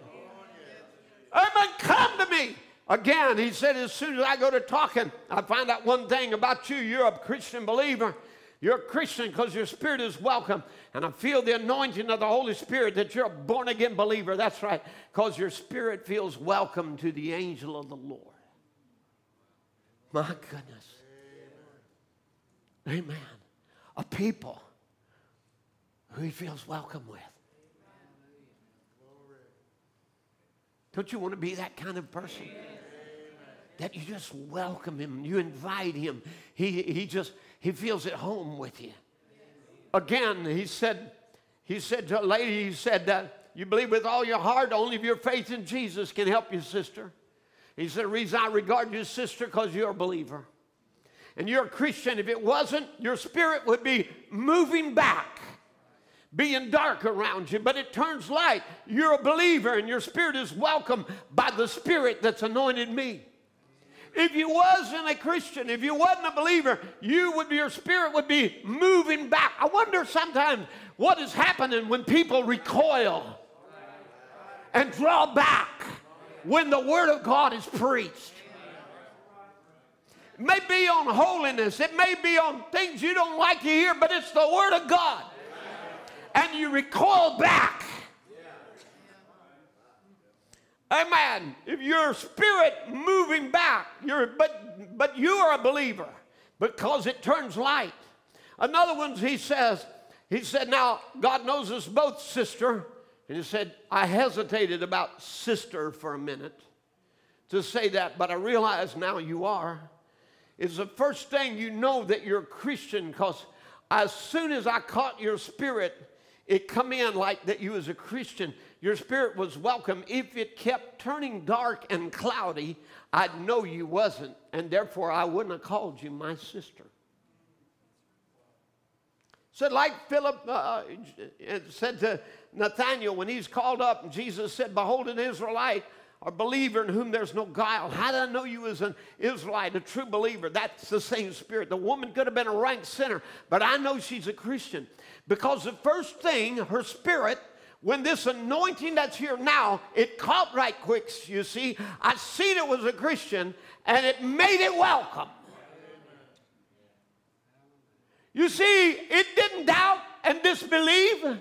[SPEAKER 1] Amen. Come to me. Again, he said, as soon as I go to talking, I find out one thing about you. You're a Christian believer. You're a Christian because your spirit is welcome. And I feel the anointing of the Holy Spirit that you're a born again believer. That's right, because your spirit feels welcome to the angel of the Lord. My goodness. Amen. A people who he feels welcome with. Don't you want to be that kind of person? That you just welcome him, you invite him. He, he just, he feels at home with you. Again, he said, he said to a lady, he said, uh, you believe with all your heart, only your faith in Jesus can help you, sister. He said, the reason I regard you, sister, because you're a believer. And you're a Christian. If it wasn't, your spirit would be moving back, being dark around you, but it turns light. You're a believer, and your spirit is welcome by the spirit that's anointed me. If you wasn't a Christian, if you wasn't a believer, you would your spirit would be moving back. I wonder sometimes what is happening when people recoil and draw back when the word of God is preached. It may be on holiness, it may be on things you don't like to hear, but it's the word of God. And you recoil back Amen. If your spirit moving back, you're, but, but you are a believer because it turns light. Another one, he says, he said, Now, God knows us both, sister. And he said, I hesitated about sister for a minute to say that, but I realize now you are. It's the first thing you know that you're a Christian because as soon as I caught your spirit, it come in like that you was a Christian your spirit was welcome. If it kept turning dark and cloudy, I'd know you wasn't, and therefore I wouldn't have called you my sister. Said, like Philip uh, uh said to Nathanael when he's called up, and Jesus said, Behold, an Israelite, a believer in whom there's no guile. How did I know you as an Israelite, a true believer? That's the same spirit. The woman could have been a rank sinner, but I know she's a Christian because the first thing her spirit when this anointing that's here now, it caught right quick, you see. I seen it was a Christian and it made it welcome. You see, it didn't doubt and disbelieve,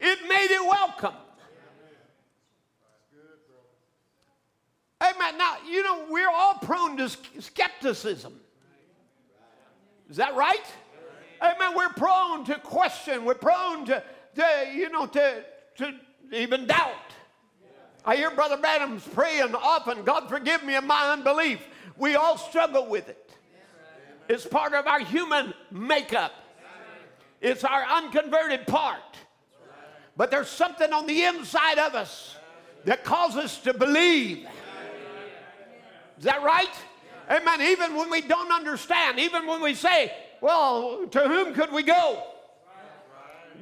[SPEAKER 1] it made it welcome. Amen. Now, you know, we're all prone to skepticism. Is that right? Amen. We're prone to question. We're prone to to, you know, to, to even doubt. I hear Brother Branham's praying often, God forgive me of my unbelief. We all struggle with it. It's part of our human makeup. It's our unconverted part. But there's something on the inside of us that causes us to believe. Is that right? Amen. Even when we don't understand, even when we say, well, to whom could we go?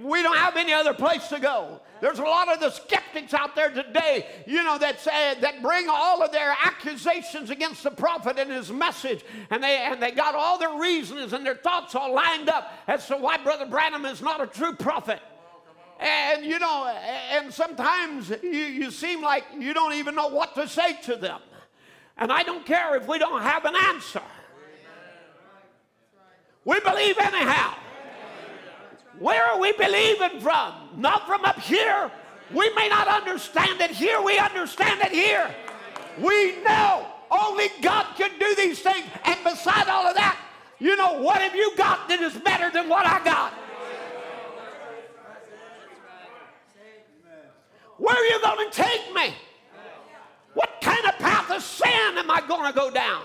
[SPEAKER 1] We don't have any other place to go. There's a lot of the skeptics out there today, you know, that say, that bring all of their accusations against the prophet and his message, and they and they got all their reasons and their thoughts all lined up as to why Brother Branham is not a true prophet. And you know, and sometimes you, you seem like you don't even know what to say to them. And I don't care if we don't have an answer. We believe anyhow. Where are we believing from? Not from up here. We may not understand it here, we understand it here. We know only God can do these things. And beside all of that, you know, what have you got that is better than what I got? Where are you going to take me? What kind of path of sin am I going to go down?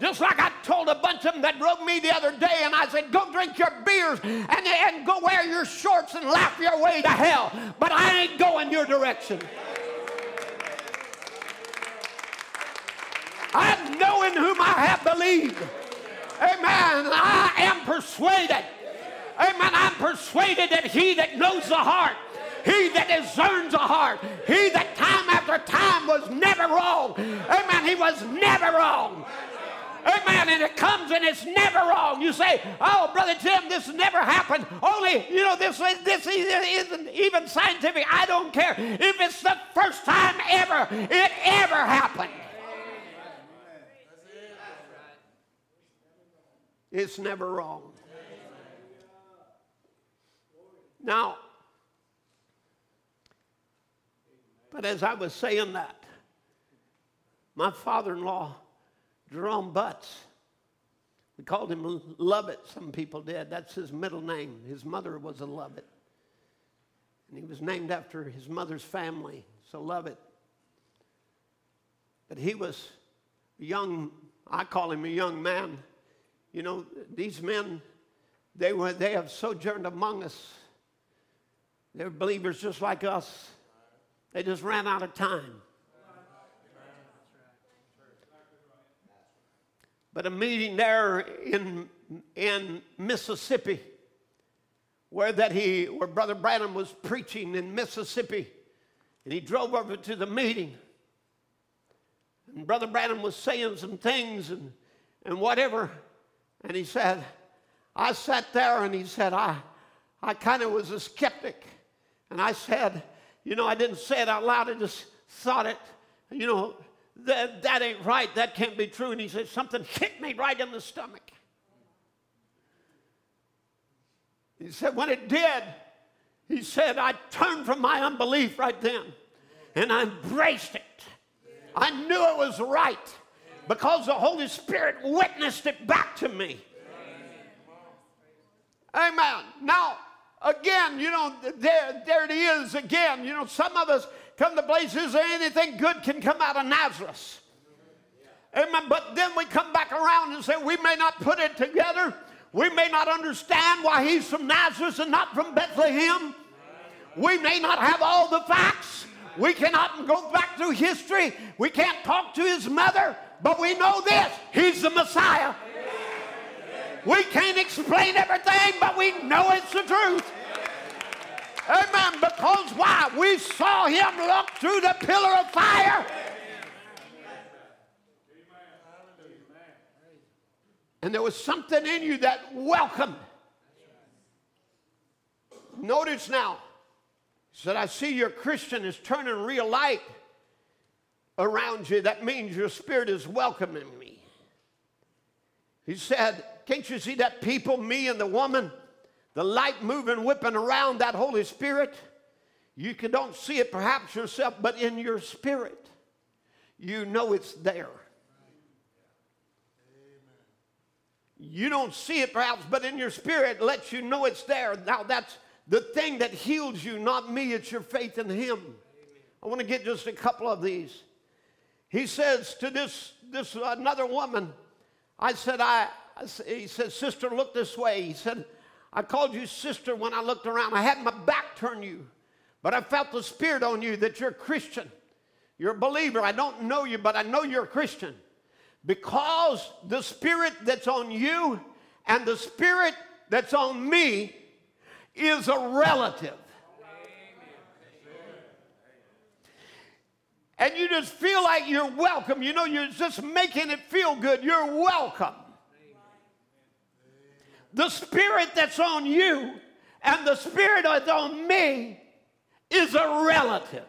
[SPEAKER 1] Just like I told a bunch of them that drove me the other day, and I said, Go drink your beers and, and go wear your shorts and laugh your way to hell. But I ain't going your direction. I'm knowing whom I have believed. Amen. I am persuaded. Amen. I'm persuaded that he that knows the heart, he that discerns the heart, he that time after time was never wrong. Amen. He was never wrong. Amen. And it comes and it's never wrong. You say, "Oh, brother Jim, this never happened." Only, you know, this this isn't even scientific. I don't care if it's the first time ever it ever happened. It's never wrong. Now, but as I was saying that, my father in law, Jerome Butts, we called him Lovett, some people did. That's his middle name. His mother was a Lovett. And he was named after his mother's family, so Lovett. But he was a young, I call him a young man. You know, these men, they, were, they have sojourned among us. They're believers just like us. They just ran out of time. But a meeting there in, in Mississippi, where that he, where Brother Branham was preaching in Mississippi, and he drove over to the meeting. And Brother Branham was saying some things and, and whatever. And he said, I sat there and he said, I, I kind of was a skeptic. And I said, you know, I didn't say it out loud, I just thought it, you know, that, that ain't right. That can't be true. And he said, Something hit me right in the stomach. He said, When it did, he said, I turned from my unbelief right then and I embraced it. I knew it was right because the Holy Spirit witnessed it back to me. Amen. Now, again, you know, there, there it is again. You know, some of us come to there anything good can come out of Nazareth. Amen. But then we come back around and say we may not put it together. We may not understand why he's from Nazareth and not from Bethlehem. We may not have all the facts. We cannot go back through history. We can't talk to his mother, but we know this he's the Messiah. We can't explain everything, but we know it's the truth. Amen. Because why? We saw him look through the pillar of fire. And there was something in you that welcomed. Notice now, he said, I see your Christian is turning real light around you. That means your spirit is welcoming me. He said, Can't you see that people, me and the woman? The light moving, whipping around that Holy Spirit. You can, don't see it perhaps yourself, but in your spirit, you know it's there. You don't see it perhaps, but in your spirit it lets you know it's there. Now that's the thing that heals you, not me, it's your faith in Him. I want to get just a couple of these. He says to this, this another woman, I said, I, he said, sister, look this way. He said, I called you sister when I looked around. I had my back turned you, but I felt the Spirit on you that you're a Christian. You're a believer. I don't know you, but I know you're a Christian. Because the Spirit that's on you and the Spirit that's on me is a relative. And you just feel like you're welcome. You know, you're just making it feel good. You're welcome the spirit that's on you and the spirit that's on me is a relative.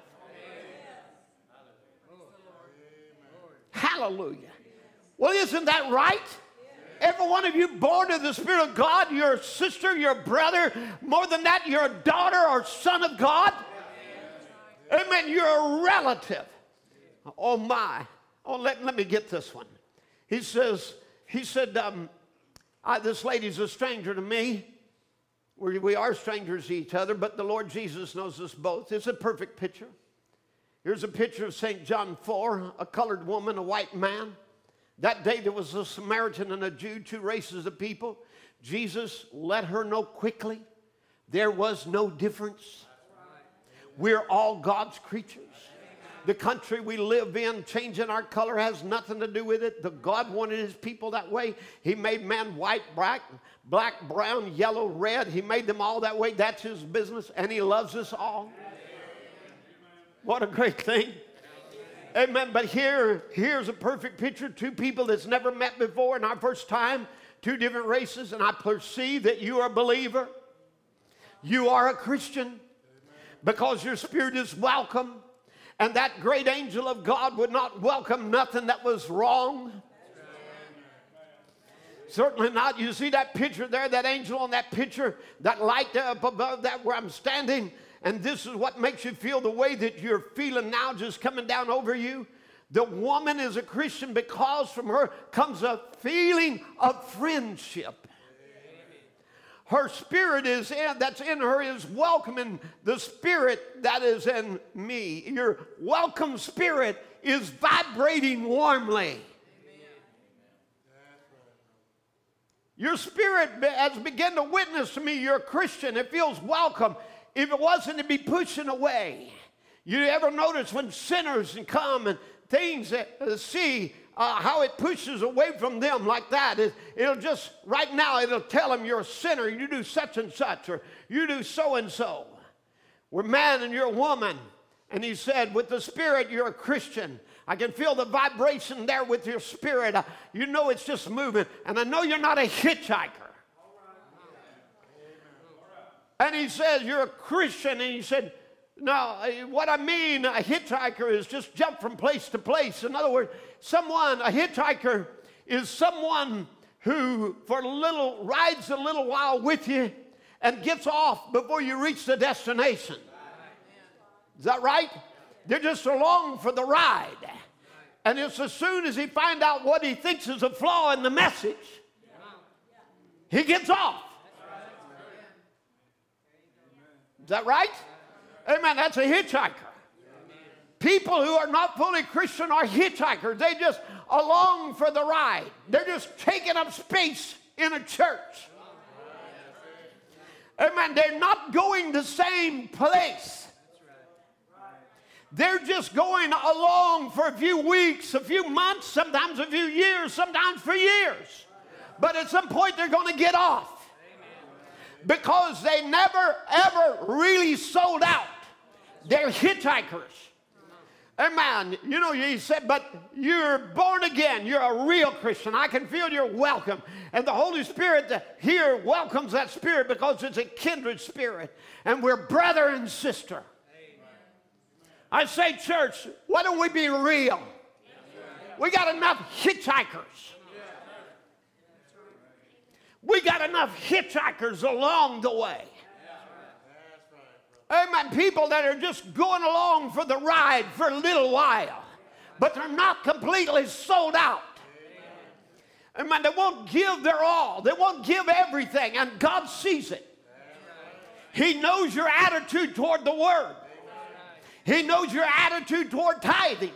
[SPEAKER 1] Hallelujah. Well, isn't that right? Every one of you born of the Spirit of God, you're sister, you're brother. More than that, you're a daughter or son of God. Amen. You're a relative. Oh my. Oh, let, let me get this one. He says, he said, um, I, this lady's a stranger to me. We, we are strangers to each other, but the Lord Jesus knows us both. It's a perfect picture. Here's a picture of St. John 4, a colored woman, a white man. That day there was a Samaritan and a Jew, two races of people. Jesus let her know quickly there was no difference. We're all God's creatures the country we live in, changing our color has nothing to do with it. The God wanted his people that way. He made man white, black, black, brown, yellow, red. He made them all that way. That's his business, and he loves us all. What a great thing. Amen. But here, here's a perfect picture. Two people that's never met before in our first time, two different races, and I perceive that you are a believer. You are a Christian because your spirit is welcome. And that great angel of God would not welcome nothing that was wrong. Certainly not. You see that picture there, that angel on that picture, that light up above that where I'm standing, and this is what makes you feel the way that you're feeling now, just coming down over you. The woman is a Christian because from her comes a feeling of friendship. Her spirit is in, that's in her is welcoming the spirit that is in me. Your welcome spirit is vibrating warmly. Your spirit has begun to witness to me you're a Christian. It feels welcome. If it wasn't to be pushing away. You ever notice when sinners come and things that uh, see uh, how it pushes away from them like that. It, will just, right now, it'll tell them you're a sinner, you do such and such, or you do so and so. We're man and you're a woman. And he said, with the Spirit, you're a Christian. I can feel the vibration there with your spirit. Uh, you know it's just moving. And I know you're not a hitchhiker. And he says, You're a Christian. And he said, now, what I mean, a hitchhiker is just jump from place to place. In other words, someone, a hitchhiker is someone who, for a little, rides a little while with you and gets off before you reach the destination. Is that right? They're just along for the ride. And it's as soon as he finds out what he thinks is a flaw in the message, he gets off. Is that right? Amen. That's a hitchhiker. People who are not fully Christian are hitchhikers. They just along for the ride. They're just taking up space in a church. Amen. They're not going the same place. They're just going along for a few weeks, a few months, sometimes a few years, sometimes for years. But at some point, they're going to get off because they never ever really sold out. They're hitchhikers. Amen. You know, he said, but you're born again. You're a real Christian. I can feel you're welcome. And the Holy Spirit here welcomes that spirit because it's a kindred spirit. And we're brother and sister. I say, church, why don't we be real? We got enough hitchhikers. We got enough hitchhikers along the way. Amen. People that are just going along for the ride for a little while, but they're not completely sold out. Amen. They won't give their all, they won't give everything, and God sees it. He knows your attitude toward the Word, He knows your attitude toward tithing.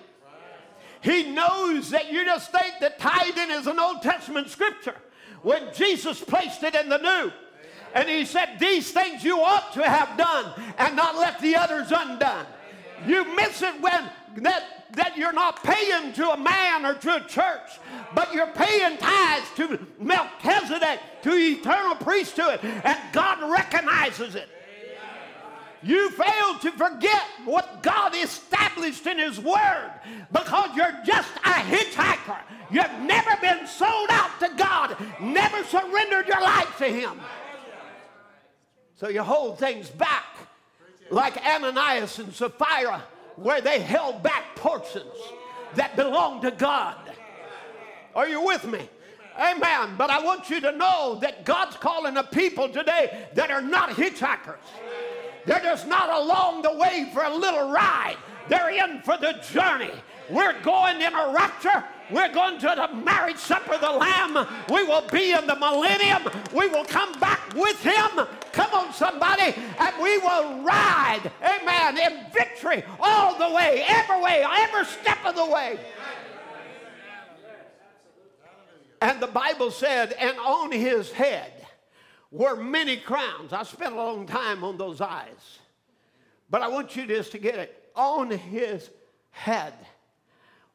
[SPEAKER 1] He knows that you just think that tithing is an Old Testament scripture when Jesus placed it in the New. And he said, These things you ought to have done and not left the others undone. You miss it when that, that you're not paying to a man or to a church, but you're paying tithes to Melchizedek, to eternal priesthood, and God recognizes it. You fail to forget what God established in His Word because you're just a hitchhiker. You've never been sold out to God, never surrendered your life to Him. So you hold things back like Ananias and Sapphira, where they held back portions that belonged to God. Are you with me? Amen. But I want you to know that God's calling a people today that are not hitchhikers. They're just not along the way for a little ride. They're in for the journey. We're going in a rapture. We're going to the marriage supper of the Lamb. We will be in the millennium. We will come back with Him. Come on, somebody. And we will ride, amen, in victory all the way, every way, every step of the way. And the Bible said, and on his head were many crowns. I spent a long time on those eyes. But I want you just to get it. On his head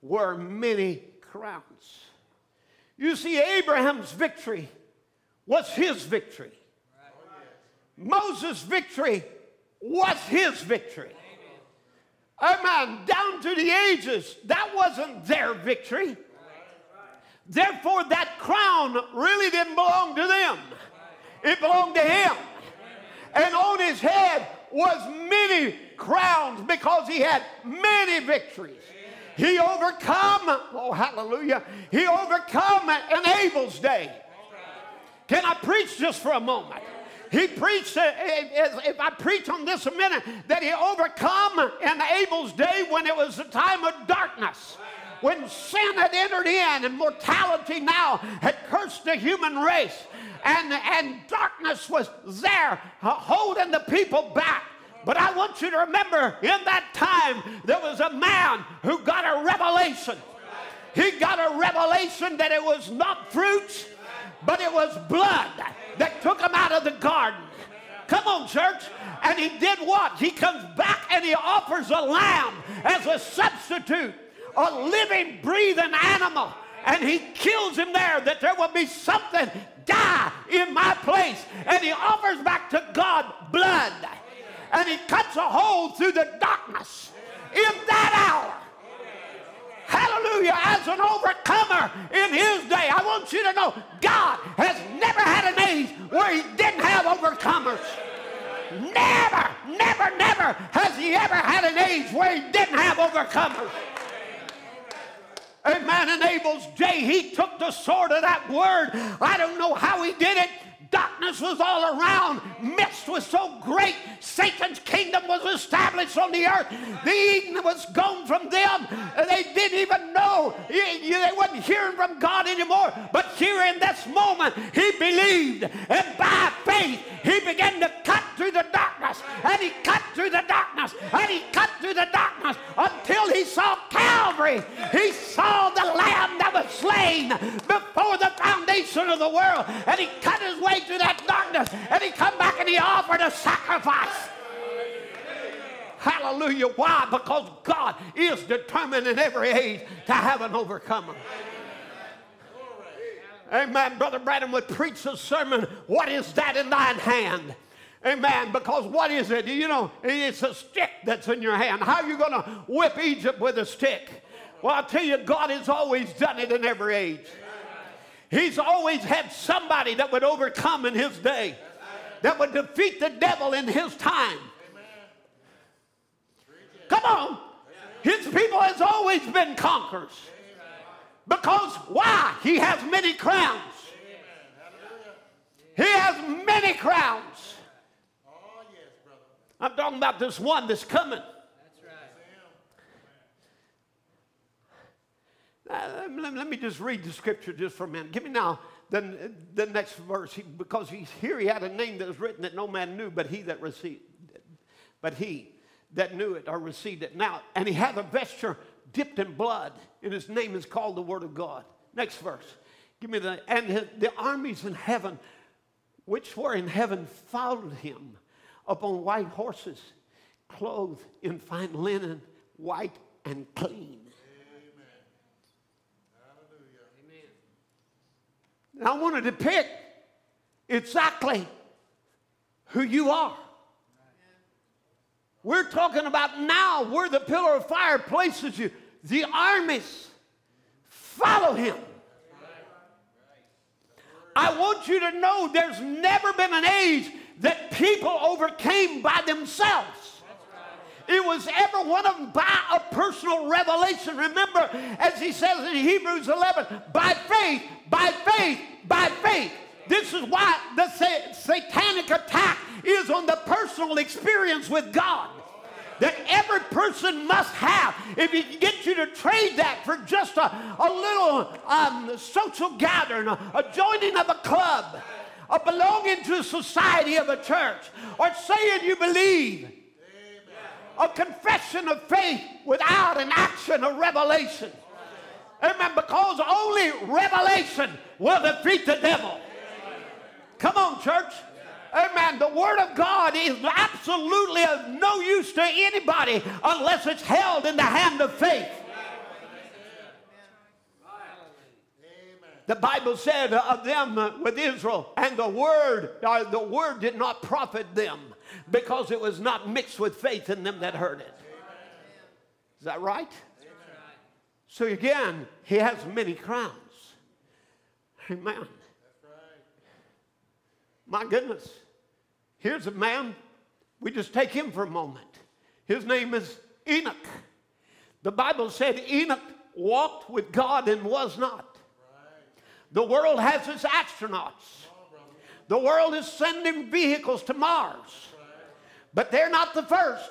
[SPEAKER 1] were many crowns. You see, Abraham's victory was his victory. Moses' victory was his victory. Amen. Down through the ages, that wasn't their victory. Therefore, that crown really didn't belong to them, it belonged to him. And on his head was many crowns because he had many victories. He overcome, oh hallelujah, he overcome in Abel's day. Can I preach just for a moment? He preached, uh, if I preach on this a minute, that he overcome in Abel's day when it was a time of darkness. When sin had entered in and mortality now had cursed the human race. And, and darkness was there uh, holding the people back. But I want you to remember in that time there was a man who got a revelation. He got a revelation that it was not fruits, but it was blood that took him out of the garden. Come on, church. And he did what? He comes back and he offers a lamb as a substitute, a living, breathing animal. And he kills him there that there will be something die in my place. And he offers back to God blood. And he cuts a hole through the darkness in that hour. Hallelujah. As an overcomer in his day, I want you to know God has never had an age where he didn't have overcomers. Never, never, never has he ever had an age where he didn't have overcomers. Amen. In Abel's day, he took the sword of that word. I don't know how he did it. Darkness was all around. Mist was so great. Satan's kingdom was established on the earth. The Eden was gone from them. They didn't even know. They wasn't hearing from God anymore. But here in this moment, he believed. And by faith, he began to cut through the darkness. And he cut through the darkness. And he cut through the darkness until he saw Calvary. He saw the Lamb that was slain before the foundation of the world. And he cut his way through that darkness and he come back and he offered a sacrifice. Hallelujah. Why? Because God is determined in every age to have an overcomer. Amen. Brother Branham would preach a sermon. What is that in thine hand? Amen. Because what is it? You know, it's a stick that's in your hand. How are you going to whip Egypt with a stick? Well, I'll tell you, God has always done it in every age. He's always had somebody that would overcome in his day, that would defeat the devil in his time. Come on. His people has always been conquerors. Because why? He has many crowns. He has many crowns. I'm talking about this one that's coming. Uh, let, let, me just read the scripture just for a minute. Give me now the, the next verse. He, because he's, here he had a name that was written that no man knew, but he that received, but he that knew it or received it. Now, and he had a vesture dipped in blood, and his name is called the Word of God. Next verse. Give me the and his, the armies in heaven, which were in heaven, followed him upon white horses, clothed in fine linen, white and clean. And I want to depict exactly who you are. We're talking about now where the pillar of fire places you. The armies follow him. I want you to know there's never been an age that people overcame by themselves. It was every one of them by a personal revelation. Remember, as he says in Hebrews 11, by faith, by faith, by faith. This is why the satanic attack is on the personal experience with God that every person must have. If he can get you to trade that for just a, a little um, social gathering, a, a, joining of a club, a belonging to a society of a church, or saying you believe, a confession of faith without an action of revelation. Amen. Because only revelation will defeat the devil. Come on, church. Amen. The Word of God is absolutely of no use to anybody unless it's held in the hand of faith. The Bible said of them with Israel, and the word, uh, the word did not profit them because it was not mixed with faith in them that heard it. Is that right? So again, he has many crowns. Amen. My goodness. Here's a man, we just take him for a moment. His name is Enoch. The Bible said Enoch walked with God and was not. The world has its astronauts. The world is sending vehicles to Mars. But they're not the first.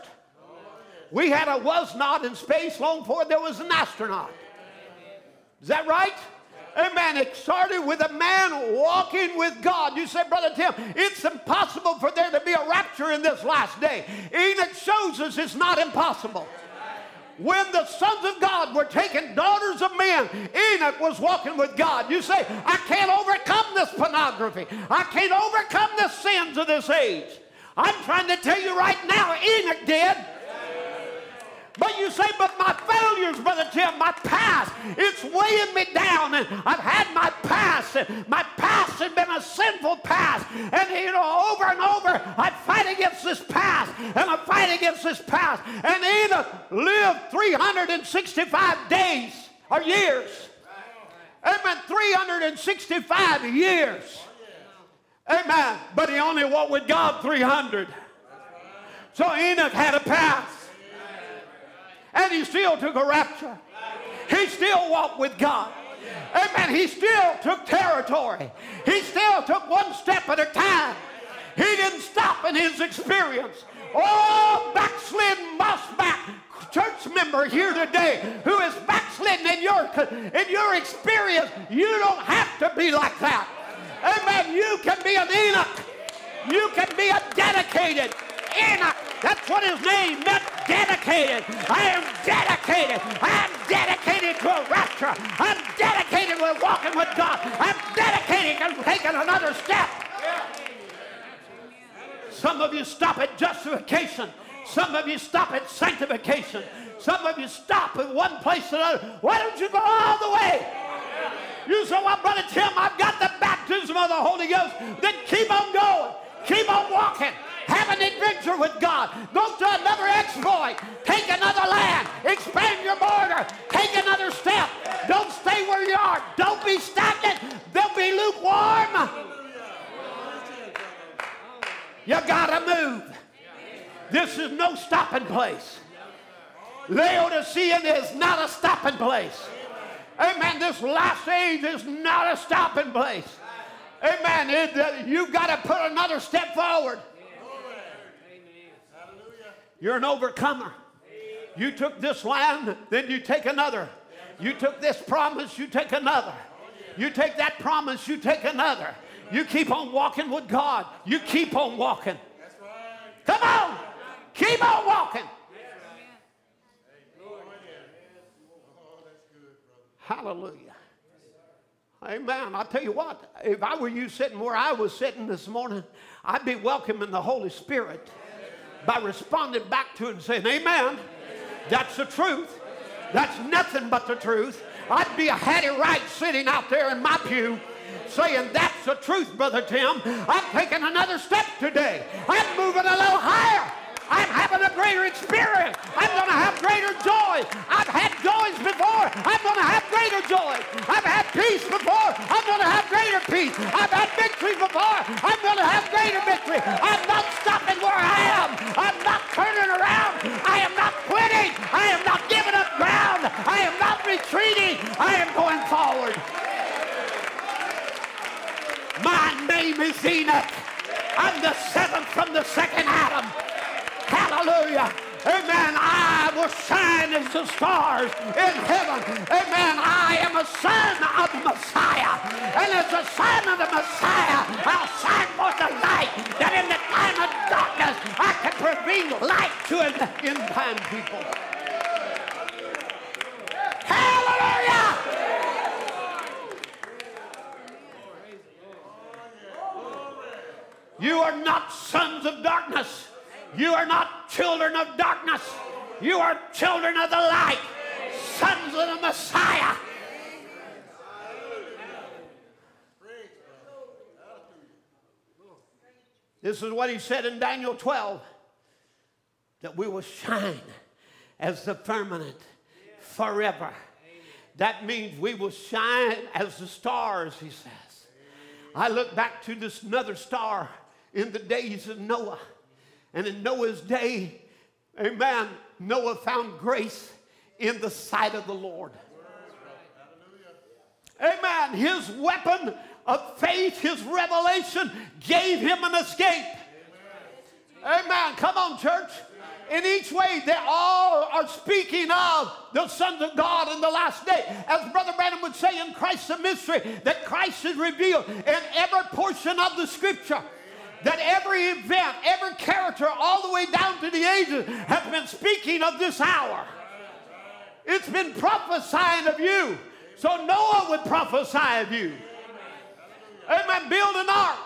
[SPEAKER 1] We had a was not in space long before there was an astronaut. Is that right? Amen. It started with a man walking with God. You say, Brother Tim, it's impossible for there to be a rapture in this last day. Enoch shows us it's not impossible. When the sons of God were taking daughters of men, Enoch was walking with God. You say, I can't overcome this pornography. I can't overcome the sins of this age. I'm trying to tell you right now, Enoch did. But you say, but my failures, Brother Tim, my past, it's weighing me down. And I've had my past. My past has been a sinful past. And, you know, over and over, I fight against this past. And I fight against this past. And Enoch lived 365 days or years. Amen. 365 years. Amen. But he only walked with God 300. So Enoch had a past and he still took a rapture. He still walked with God. Amen. He still took territory. He still took one step at a time. He didn't stop in his experience. Oh, backslidden, moss back church member here today who is backslidden in your, in your experience, you don't have to be like that. Amen. You can be an Enoch. You can be a dedicated Enoch. That's what his name meant, dedicated. I am dedicated. I am dedicated to a rapture. I'm dedicated to walking with God. I'm dedicated to taking another step. Some of you stop at justification. Some of you stop at sanctification. Some of you stop at one place or another. Why don't you go all the way? You say, well, Brother Tim, I've got the baptism of the Holy Ghost. Then keep on going. Keep on walking. Have an adventure with God. Go to another exploit. Take another land. Expand your border. Take another step. Don't stay where you are. Don't be stagnant. Don't be lukewarm. You gotta move. This is no stopping place. Laodicea is not a stopping place. Amen. This last age is not a stopping place. Amen. It, uh, you've got to put another step forward. You're an overcomer. You took this land, then you take another. You took this promise, you take another. You take that promise, you take another. You keep on walking with God. You keep on walking. Come on. Keep on walking. Hallelujah. Amen. I'll tell you what, if I were you sitting where I was sitting this morning, I'd be welcoming the Holy Spirit by responding back to it and saying, Amen. That's the truth. That's nothing but the truth. I'd be a Hattie Wright sitting out there in my pew saying, That's the truth, Brother Tim. I'm taking another step today. I'm moving a little higher. I'm having a greater experience. I'm going to have greater joy. I've had joys before. I'm going to have greater joy. I've had peace before. I'm going to have greater peace. I've had victory before. I'm going to have greater victory. I'm not stopping where I am. I'm not turning around. I am not quitting. I am not giving up ground. I am not retreating. I am going forward. My name is Enoch. I'm the seventh from the second Adam. Hallelujah. Amen. I will shine as the stars in heaven. Amen. I am a son of the Messiah. And as a son of the Messiah, I'll shine forth the light that in the time of darkness I can bring light to an end time people. Hallelujah. You are not sons of darkness. You are not children of darkness. You are children of the light, sons of the Messiah. This is what he said in Daniel 12 that we will shine as the firmament forever. That means we will shine as the stars, he says. I look back to this another star in the days of Noah. And in Noah's day, amen, Noah found grace in the sight of the Lord. Amen. His weapon of faith, his revelation, gave him an escape. Amen. Come on, church. In each way, they all are speaking of the sons of God in the last day. As Brother Branham would say in Christ the mystery, that Christ is revealed in every portion of the scripture. That every event, every character, all the way down to the ages, has been speaking of this hour. It's been prophesying of you. So Noah would prophesy of you. Amen. Build an ark.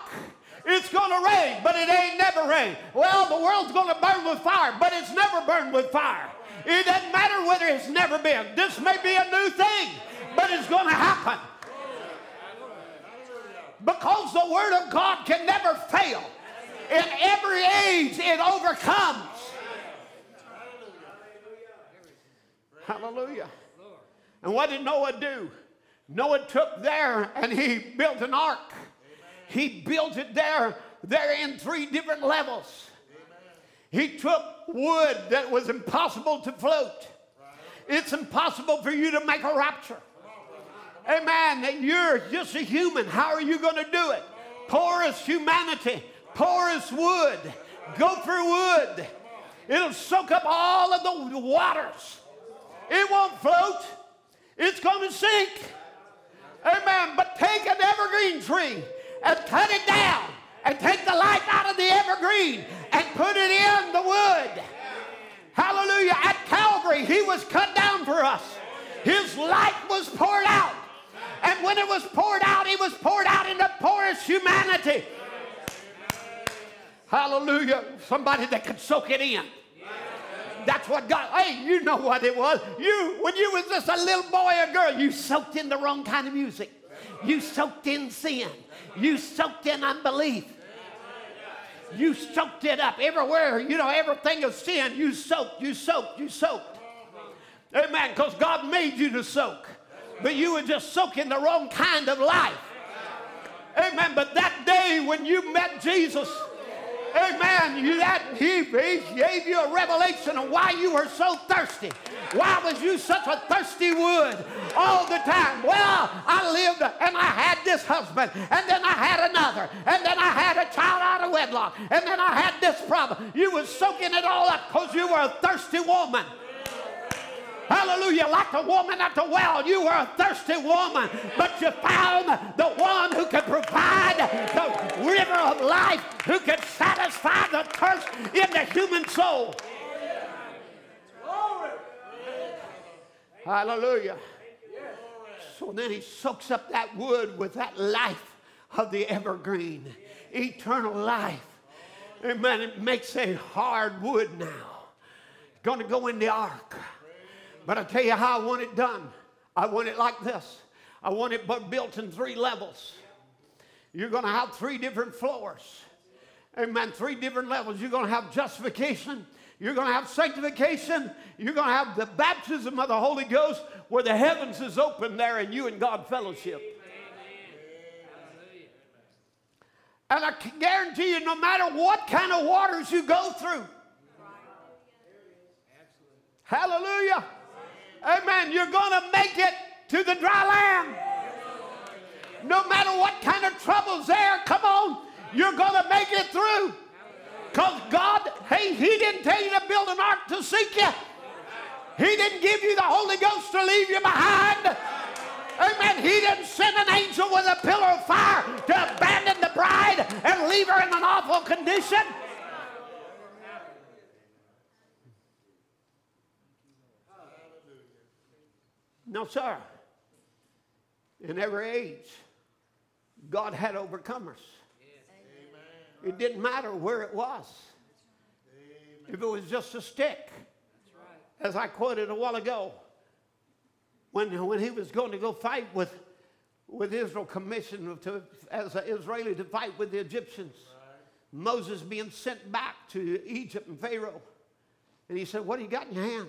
[SPEAKER 1] It's going to rain, but it ain't never rain. Well, the world's going to burn with fire, but it's never burned with fire. It doesn't matter whether it's never been. This may be a new thing, but it's going to happen. Because the Word of God can never fail. In every age, it overcomes. Hallelujah. And what did Noah do? Noah took there and he built an ark. He built it there, there in three different levels. He took wood that was impossible to float. It's impossible for you to make a rapture. Amen. You're just a human. How are you going to do it? Porous humanity, porous wood. Gopher wood. It'll soak up all of the waters. It won't float. It's going to sink. Amen. But take an evergreen tree and cut it down and take the life out of the evergreen and put it in the wood. Hallelujah. At Calvary, he was cut down for us. His life was poured out. And when it was poured out, it was poured out into poorest humanity. Hallelujah. Somebody that could soak it in. That's what God, hey, you know what it was. You, when you was just a little boy or girl, you soaked in the wrong kind of music. You soaked in sin. You soaked in unbelief. You soaked it up everywhere. You know, everything of sin, you soaked, you soaked, you soaked. Amen. Because God made you to soak. But you were just soaking the wrong kind of life. Amen. But that day when you met Jesus, Amen. You, that, he, he gave you a revelation of why you were so thirsty. Why was you such a thirsty wood all the time? Well, I lived and I had this husband, and then I had another, and then I had a child out of wedlock, and then I had this problem. You was soaking it all up because you were a thirsty woman. Hallelujah. Like the woman at the well, you were a thirsty woman, but you found the one who could provide the river of life, who could satisfy the thirst in the human soul. Hallelujah. So then he soaks up that wood with that life of the evergreen, eternal life. Amen. It makes a hard wood now. Going to go in the ark. But I tell you how I want it done. I want it like this. I want it built in three levels. You're going to have three different floors. Amen. Three different levels. You're going to have justification. You're going to have sanctification. You're going to have the baptism of the Holy Ghost where the heavens is open there and you and God fellowship. And I can guarantee you, no matter what kind of waters you go through, hallelujah. Amen. You're going to make it to the dry land. No matter what kind of troubles there, come on, you're going to make it through. Because God, hey, He didn't tell you to build an ark to seek you. He didn't give you the Holy Ghost to leave you behind. Amen. He didn't send an angel with a pillar of fire to abandon the bride and leave her in an awful condition. No, sir. In every age, God had overcomers. It didn't matter where it was. If it was just a stick, as I quoted a while ago, when, when he was going to go fight with, with Israel, commissioned to, as an Israeli to fight with the Egyptians, Moses being sent back to Egypt and Pharaoh. And he said, What do you got in your hand?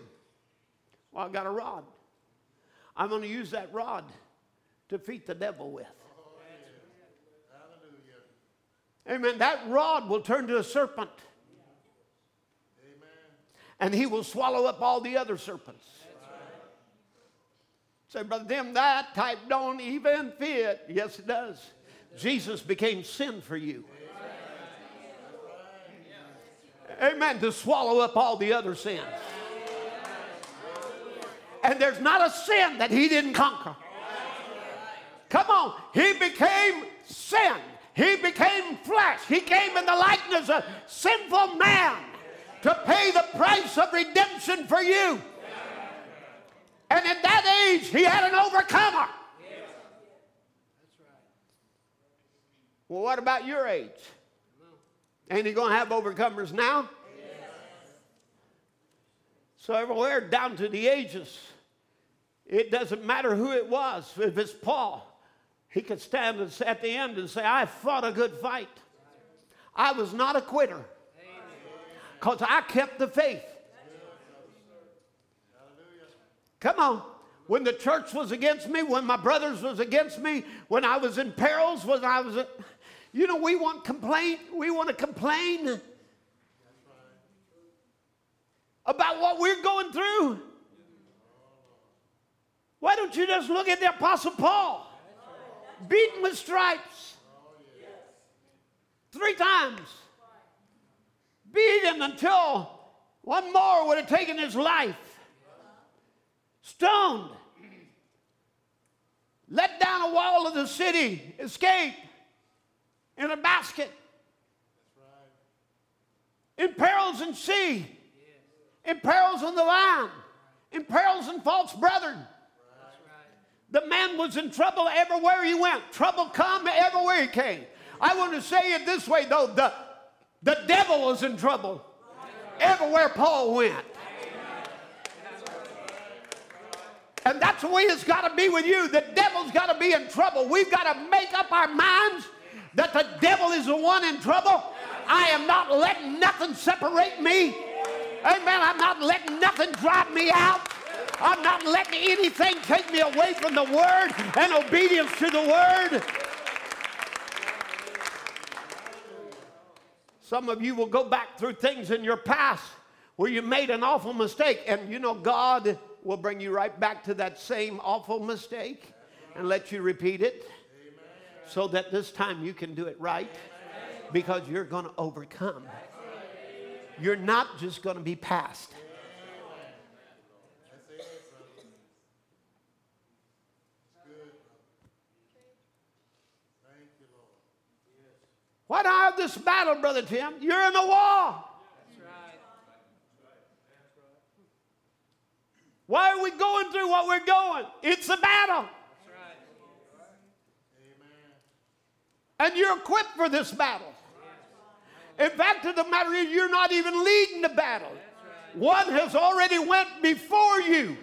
[SPEAKER 1] Well, I got a rod. I'm going to use that rod to defeat the devil with. Amen. That rod will turn to a serpent. Amen. And he will swallow up all the other serpents. Say, Brother Tim, that type don't even fit. Yes, it does. Jesus became sin for you. Amen. To swallow up all the other sins. And there's not a sin that he didn't conquer. Come on. He became sin. He became flesh. He came in the likeness of sinful man to pay the price of redemption for you. And in that age, he had an overcomer. Well, what about your age? Ain't he going to have overcomers now? So, everywhere down to the ages, it doesn't matter who it was. If it's Paul, he could stand at the end and say, I fought a good fight. I was not a quitter because I kept the faith. Come on. When the church was against me, when my brothers was against me, when I was in perils, when I was, you know, we want complaint. We want to complain about what we're going through. Why don't you just look at the Apostle Paul? Beaten with stripes. Three times. Beaten until one more would have taken his life. Stoned. Let down a wall of the city. Escape in a basket. In perils in sea. In perils on the land. In perils and false brethren. The man was in trouble everywhere he went. Trouble come everywhere he came. I want to say it this way though the, the devil was in trouble everywhere Paul went. And that's the way it's got to be with you. The devil's got to be in trouble. We've got to make up our minds that the devil is the one in trouble. I am not letting nothing separate me. Amen. I'm not letting nothing drive me out. I'm not letting anything take me away from the Word and obedience to the Word. Some of you will go back through things in your past where you made an awful mistake, and you know, God will bring you right back to that same awful mistake and let you repeat it so that this time you can do it right because you're going to overcome. You're not just going to be passed. Why do I have this battle, Brother Tim? You're in the war. That's right. Why are we going through what we're going? It's a battle. Right. And you're equipped for this battle. In fact, of the matter is, you're not even leading the battle. One has already went before you.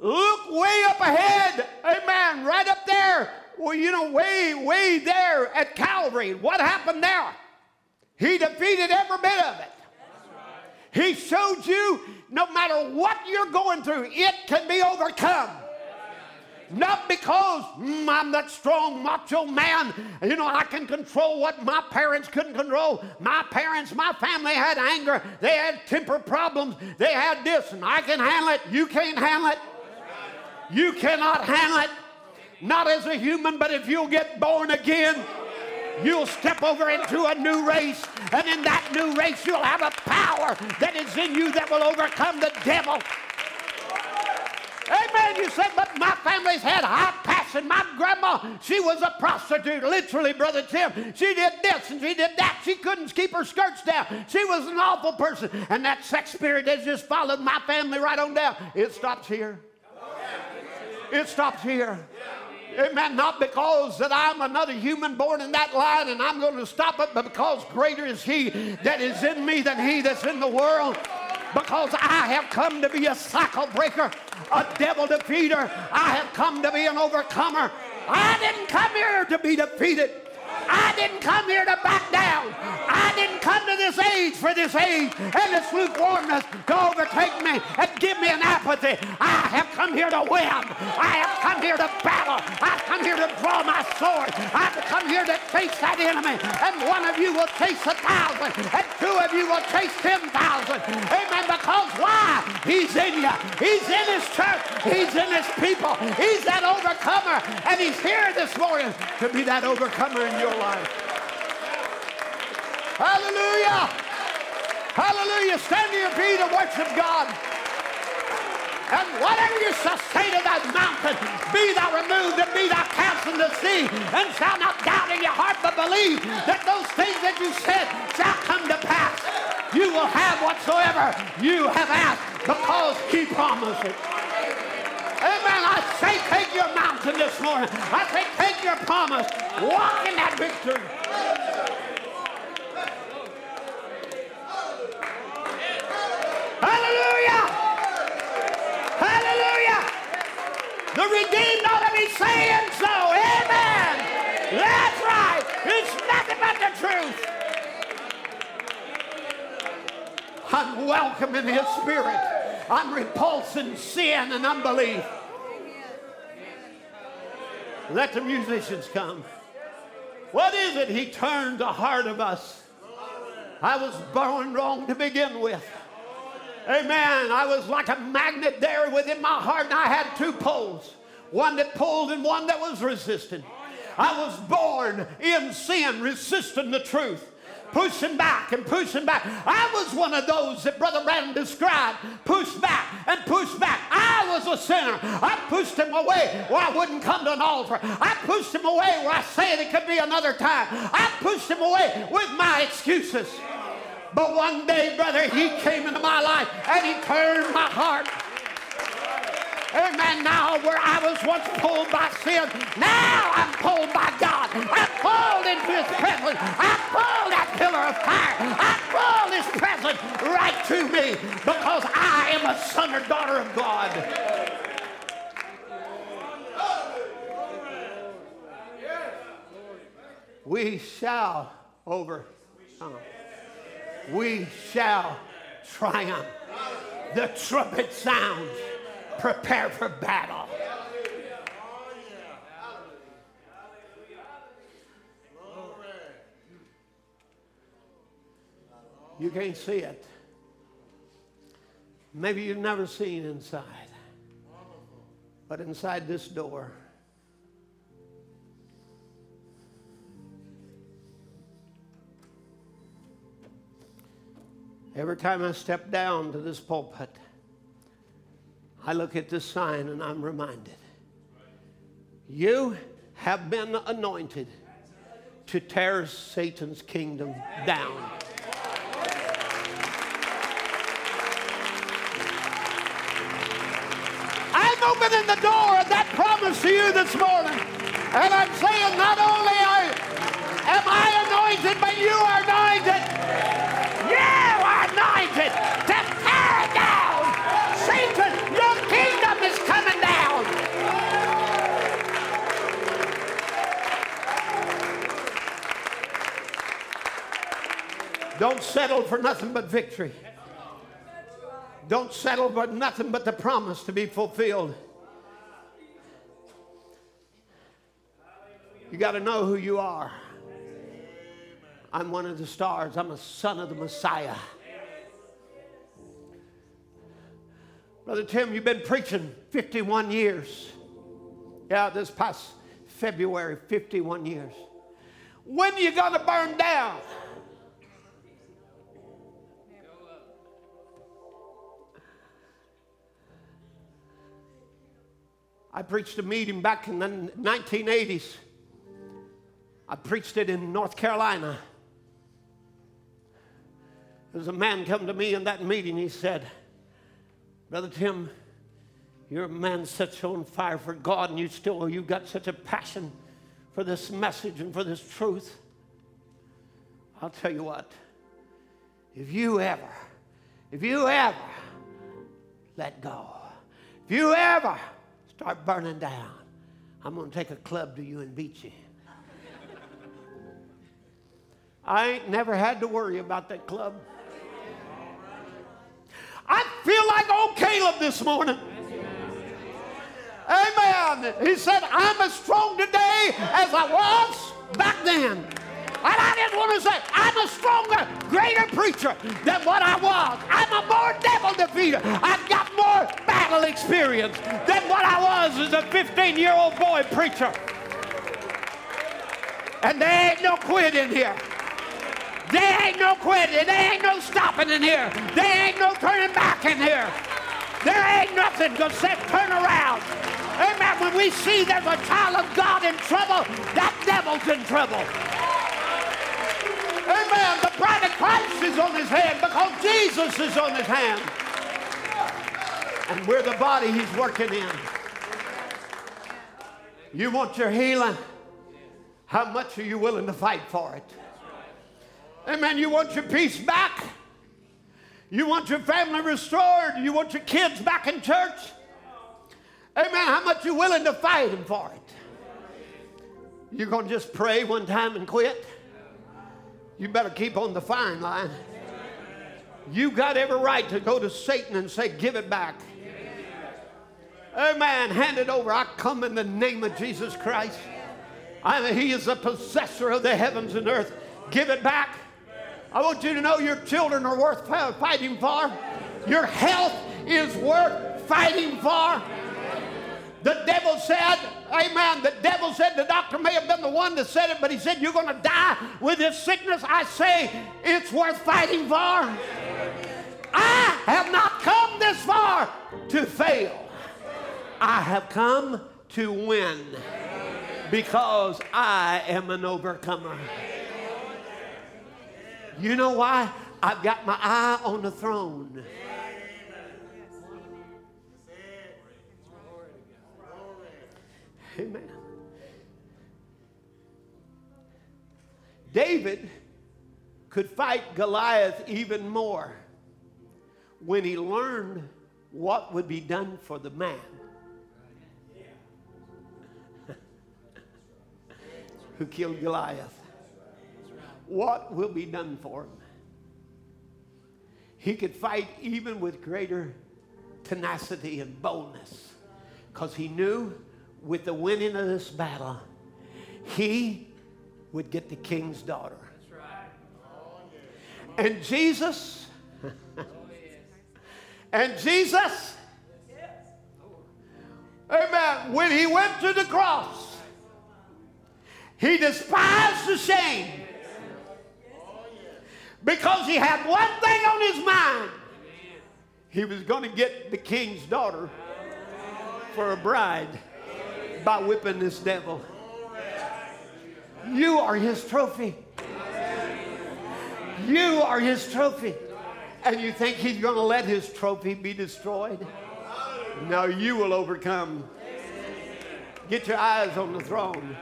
[SPEAKER 1] Look way up ahead. Amen. Right up there well, you know, way, way there at Calvary, what happened there? He defeated every bit of it. He showed you no matter what you're going through, it can be overcome. Not because mm, I'm that strong macho man. You know, I can control what my parents couldn't control. My parents, my family had anger. They had temper problems. They had this, and I can handle it. You can't handle it. You cannot handle it not as a human, but if you'll get born again, you'll step over into a new race. And in that new race, you'll have a power that is in you that will overcome the devil. Amen. You said, but my family's had high passion. My grandma, she was a prostitute, literally, Brother Tim. She did this and she did that. She couldn't keep her skirts down. She was an awful person. And that sex spirit has just followed my family right on down. It stops here. It stops here. Amen. Not because that I'm another human born in that line and I'm going to stop it, but because greater is He that is in me than He that's in the world. Because I have come to be a cycle breaker, a devil defeater. I have come to be an overcomer. I didn't come here to be defeated. I didn't come here to back down. Didn't come to this age for this age and this lukewarmness to overtake me and give me an apathy. I have come here to win. I have come here to battle. I've come here to draw my sword. I've come here to face that enemy. And one of you will chase a thousand, and two of you will chase ten thousand. Amen. Because why? He's in you. He's in his church. He's in his people. He's that overcomer. And he's here this morning to be that overcomer in your life. Hallelujah. Hallelujah. Stand to your feet and worship God. And whatever you shall say to that mountain, be thou removed and be thou cast in the sea, and shall not doubt in your heart, but believe that those things that you said shall come to pass. You will have whatsoever you have asked because he promised it. Amen. I say take your mountain this morning. I say take your promise. Walk in that victory. The redeemed ought to be saying so. Amen. That's right. It's nothing but the truth. I'm welcoming his spirit. I'm repulsing sin and unbelief. Let the musicians come. What is it he turned the heart of us? I was born wrong to begin with. Amen. I was like a magnet there within my heart, and I had two poles one that pulled and one that was resisting. I was born in sin, resisting the truth pushing back and pushing back. I was one of those that Brother Branham described, pushed back and pushed back. I was a sinner. I pushed him away where I wouldn't come to an altar. I pushed him away where I said it could be another time. I pushed him away with my excuses. But one day, brother, he came into my life and he turned my heart. Amen. Now, where I was once pulled by sin, now I'm pulled by God. I'm pulled into His presence. I'm pulled that pillar of fire. I'm pulled His presence right to me because I am a son or daughter of God. We shall overcome we shall triumph. The trumpet sounds. Prepare for battle. You can't see it. Maybe you've never seen inside. But inside this door, Every time I step down to this pulpit, I look at this sign and I'm reminded you have been anointed to tear Satan's kingdom down. I'm opening the door of that promise to you this morning. And I'm saying, not only am I anointed, but you are anointed Don't settle for nothing but victory. Don't settle for nothing but the promise to be fulfilled. You got to know who you are. I'm one of the stars. I'm a son of the Messiah. Brother Tim, you've been preaching 51 years. Yeah, this past February, 51 years. When are you going to burn down? I preached a meeting back in the 1980s. I preached it in North Carolina. There was a man come to me in that meeting. He said, Brother Tim, you're a man such on fire for God, and you still you've got such a passion for this message and for this truth. I'll tell you what, if you ever, if you ever let go, if you ever start burning down, I'm going to take a club to you and beat you. I ain't never had to worry about that club. I feel like old Caleb this morning. Amen. He said, I'm as strong today as I was back then. And I just want to say, I'm a stronger, greater preacher than what I was. I'm a more devil defeater. I've got more battle experience than what I was as a 15 year old boy preacher. And there ain't no quit in here. There ain't no quitting. There ain't no stopping in here. There ain't no turning back in here. There ain't nothing to say turn around. Amen. When we see there's a child of God in trouble, that devil's in trouble. Bride of Christ is on his hand because Jesus is on his hand. And we're the body he's working in. You want your healing? How much are you willing to fight for it? Amen. You want your peace back? You want your family restored? You want your kids back in church? Amen. How much you willing to fight him for it? You're going to just pray one time and quit? You better keep on the fine line. You got every right to go to Satan and say, Give it back. Amen. Hand it over. I come in the name of Jesus Christ. I mean, he is the possessor of the heavens and earth. Give it back. I want you to know your children are worth fighting for. Your health is worth fighting for. The devil said, Amen. The devil said the doctor may have been the one that said it, but he said, You're going to die with this sickness. I say, It's worth fighting for. I have not come this far to fail. I have come to win because I am an overcomer. You know why? I've got my eye on the throne. Amen. David could fight Goliath even more when he learned what would be done for the man. who killed Goliath what will be done for him. He could fight even with greater tenacity and boldness because he knew with the winning of this battle, he would get the king's daughter. And Jesus, and Jesus, amen, when he went to the cross, he despised the shame because he had one thing on his mind. He was going to get the king's daughter for a bride by whipping this devil. You are his trophy. You are his trophy. And you think he's going to let his trophy be destroyed? No, you will overcome. Get your eyes on the throne.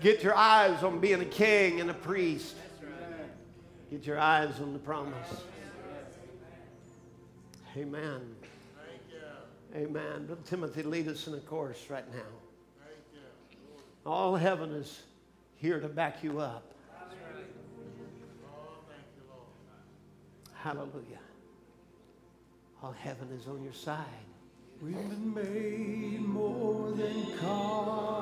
[SPEAKER 1] Get your eyes on being a king and a priest. Get your eyes on the promise. Amen. Amen. Brother Timothy, lead us in a chorus right now. All heaven is here to back you up. Hallelujah. All heaven is on your side.
[SPEAKER 2] We've been made more than conquerors.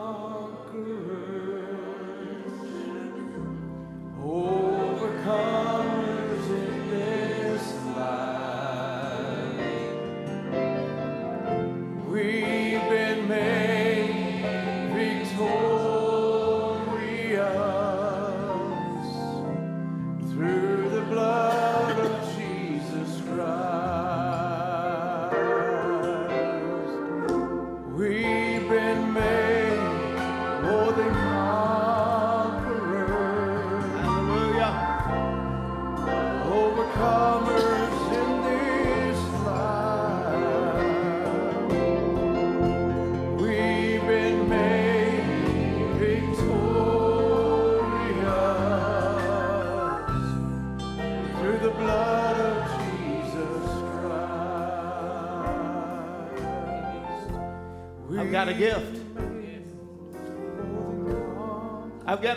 [SPEAKER 2] Overcomers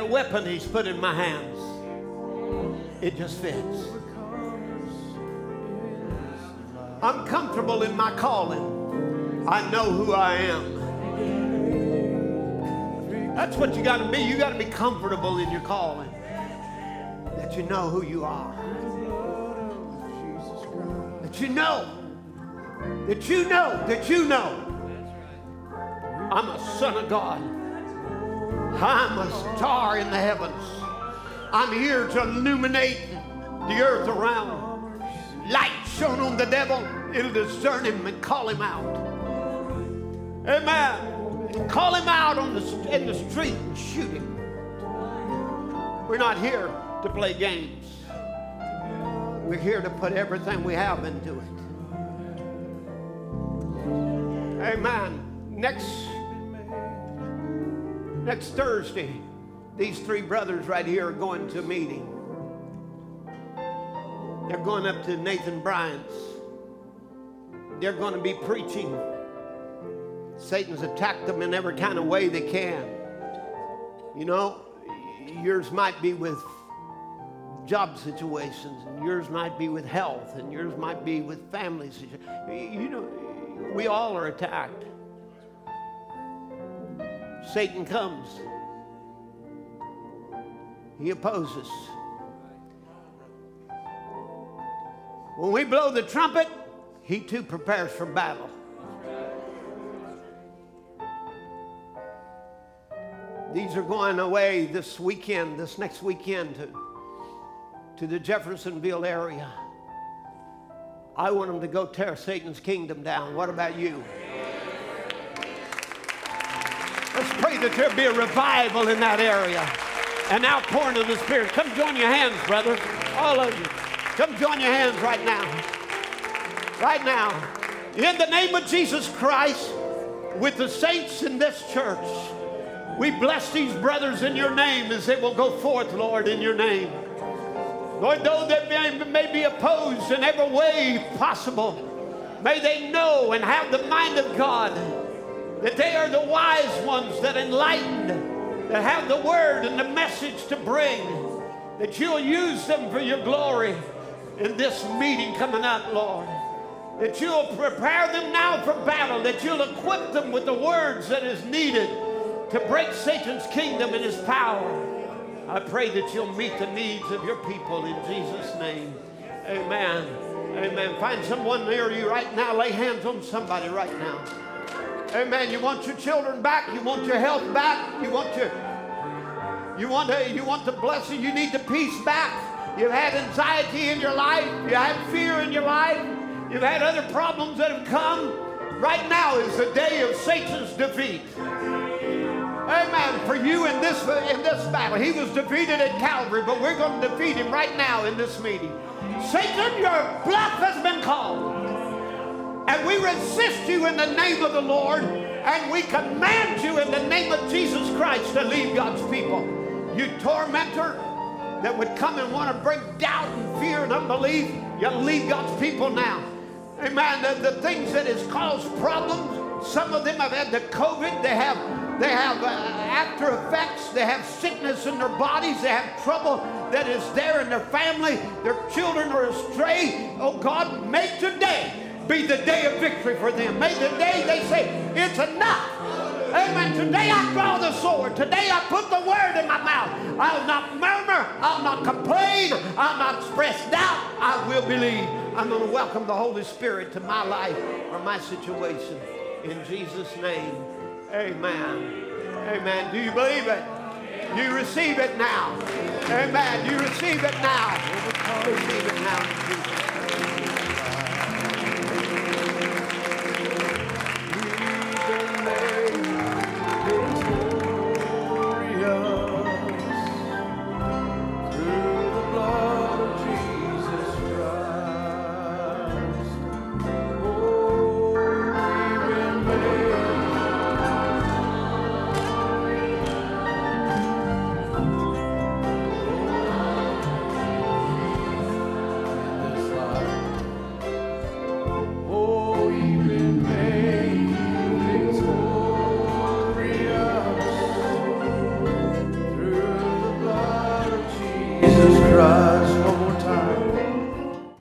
[SPEAKER 1] Weapon he's put in my hands. It just fits. I'm comfortable in my calling. I know who I am. That's what you got to be. You got to be comfortable in your calling. That you know who you are. That you know. That you know. That you know. I'm a son of God. I'm a star in the heavens. I'm here to illuminate the earth around. Light shone on the devil. It'll discern him and call him out. Amen. Call him out on the, in the street and shoot him. We're not here to play games. We're here to put everything we have into it. Amen. Next next Thursday, these three brothers right here are going to a meeting. They're going up to Nathan Bryant's. They're going to be preaching. Satan's attacked them in every kind of way they can. You know, yours might be with job situations, and yours might be with health, and yours might be with family situations. You know, we all are attacked. Satan comes, he opposes. When we blow the trumpet, he too prepares for battle. These are going away this weekend, this next weekend to, to the Jeffersonville area. I want them to go tear Satan's kingdom down. What about you? Let's pray that there be a revival in that area, an outpouring of the Spirit. Come join your hands, brother. All of you. Come join your hands right now. Right now. In the name of Jesus Christ, with the saints in this church, we bless these brothers in your name as they will go forth, Lord, in your name. Lord, though they may, may be opposed in every way possible, may they know and have the mind of God that they are the wise ones that enlighten, that have the word and the message to bring, that you'll use them for your glory in this meeting coming up, Lord. That you'll prepare them now for battle, that you'll equip them with the words that is needed to break Satan's kingdom and his power. I pray that you'll meet the needs of your people in Jesus' name. Amen. Amen. Find someone near you right now. Lay hands on somebody right now. Amen. You want your children back. You want your health back. You want your you want to, you want the blessing. You need the peace back. You've had anxiety in your life. You had fear in your life. You've had other problems that have come. Right now is the day of Satan's defeat. Amen. For you in this in this battle, he was defeated at Calvary, but we're going to defeat him right now in this meeting. Satan, your bluff has been called. And we resist you in the name of the Lord, and we command you in the name of Jesus Christ to leave God's people. You tormentor that would come and want to bring doubt and fear and unbelief, you leave God's people now. Amen. The, the things that has caused problems, some of them have had the COVID, they have they have uh, after effects. They have sickness in their bodies. They have trouble that is there in their family. Their children are astray. Oh God, make today be the day of victory for them. May the day they say, it's enough. Amen. Today I draw the sword. Today I put the word in my mouth. I'll not murmur. I'll not complain. I'll not express doubt. I will believe. I'm going to welcome the Holy Spirit to my life or my situation. In Jesus' name, amen. Amen. Do you believe it? You receive it now. Amen. You receive it now. Receive it now. the name.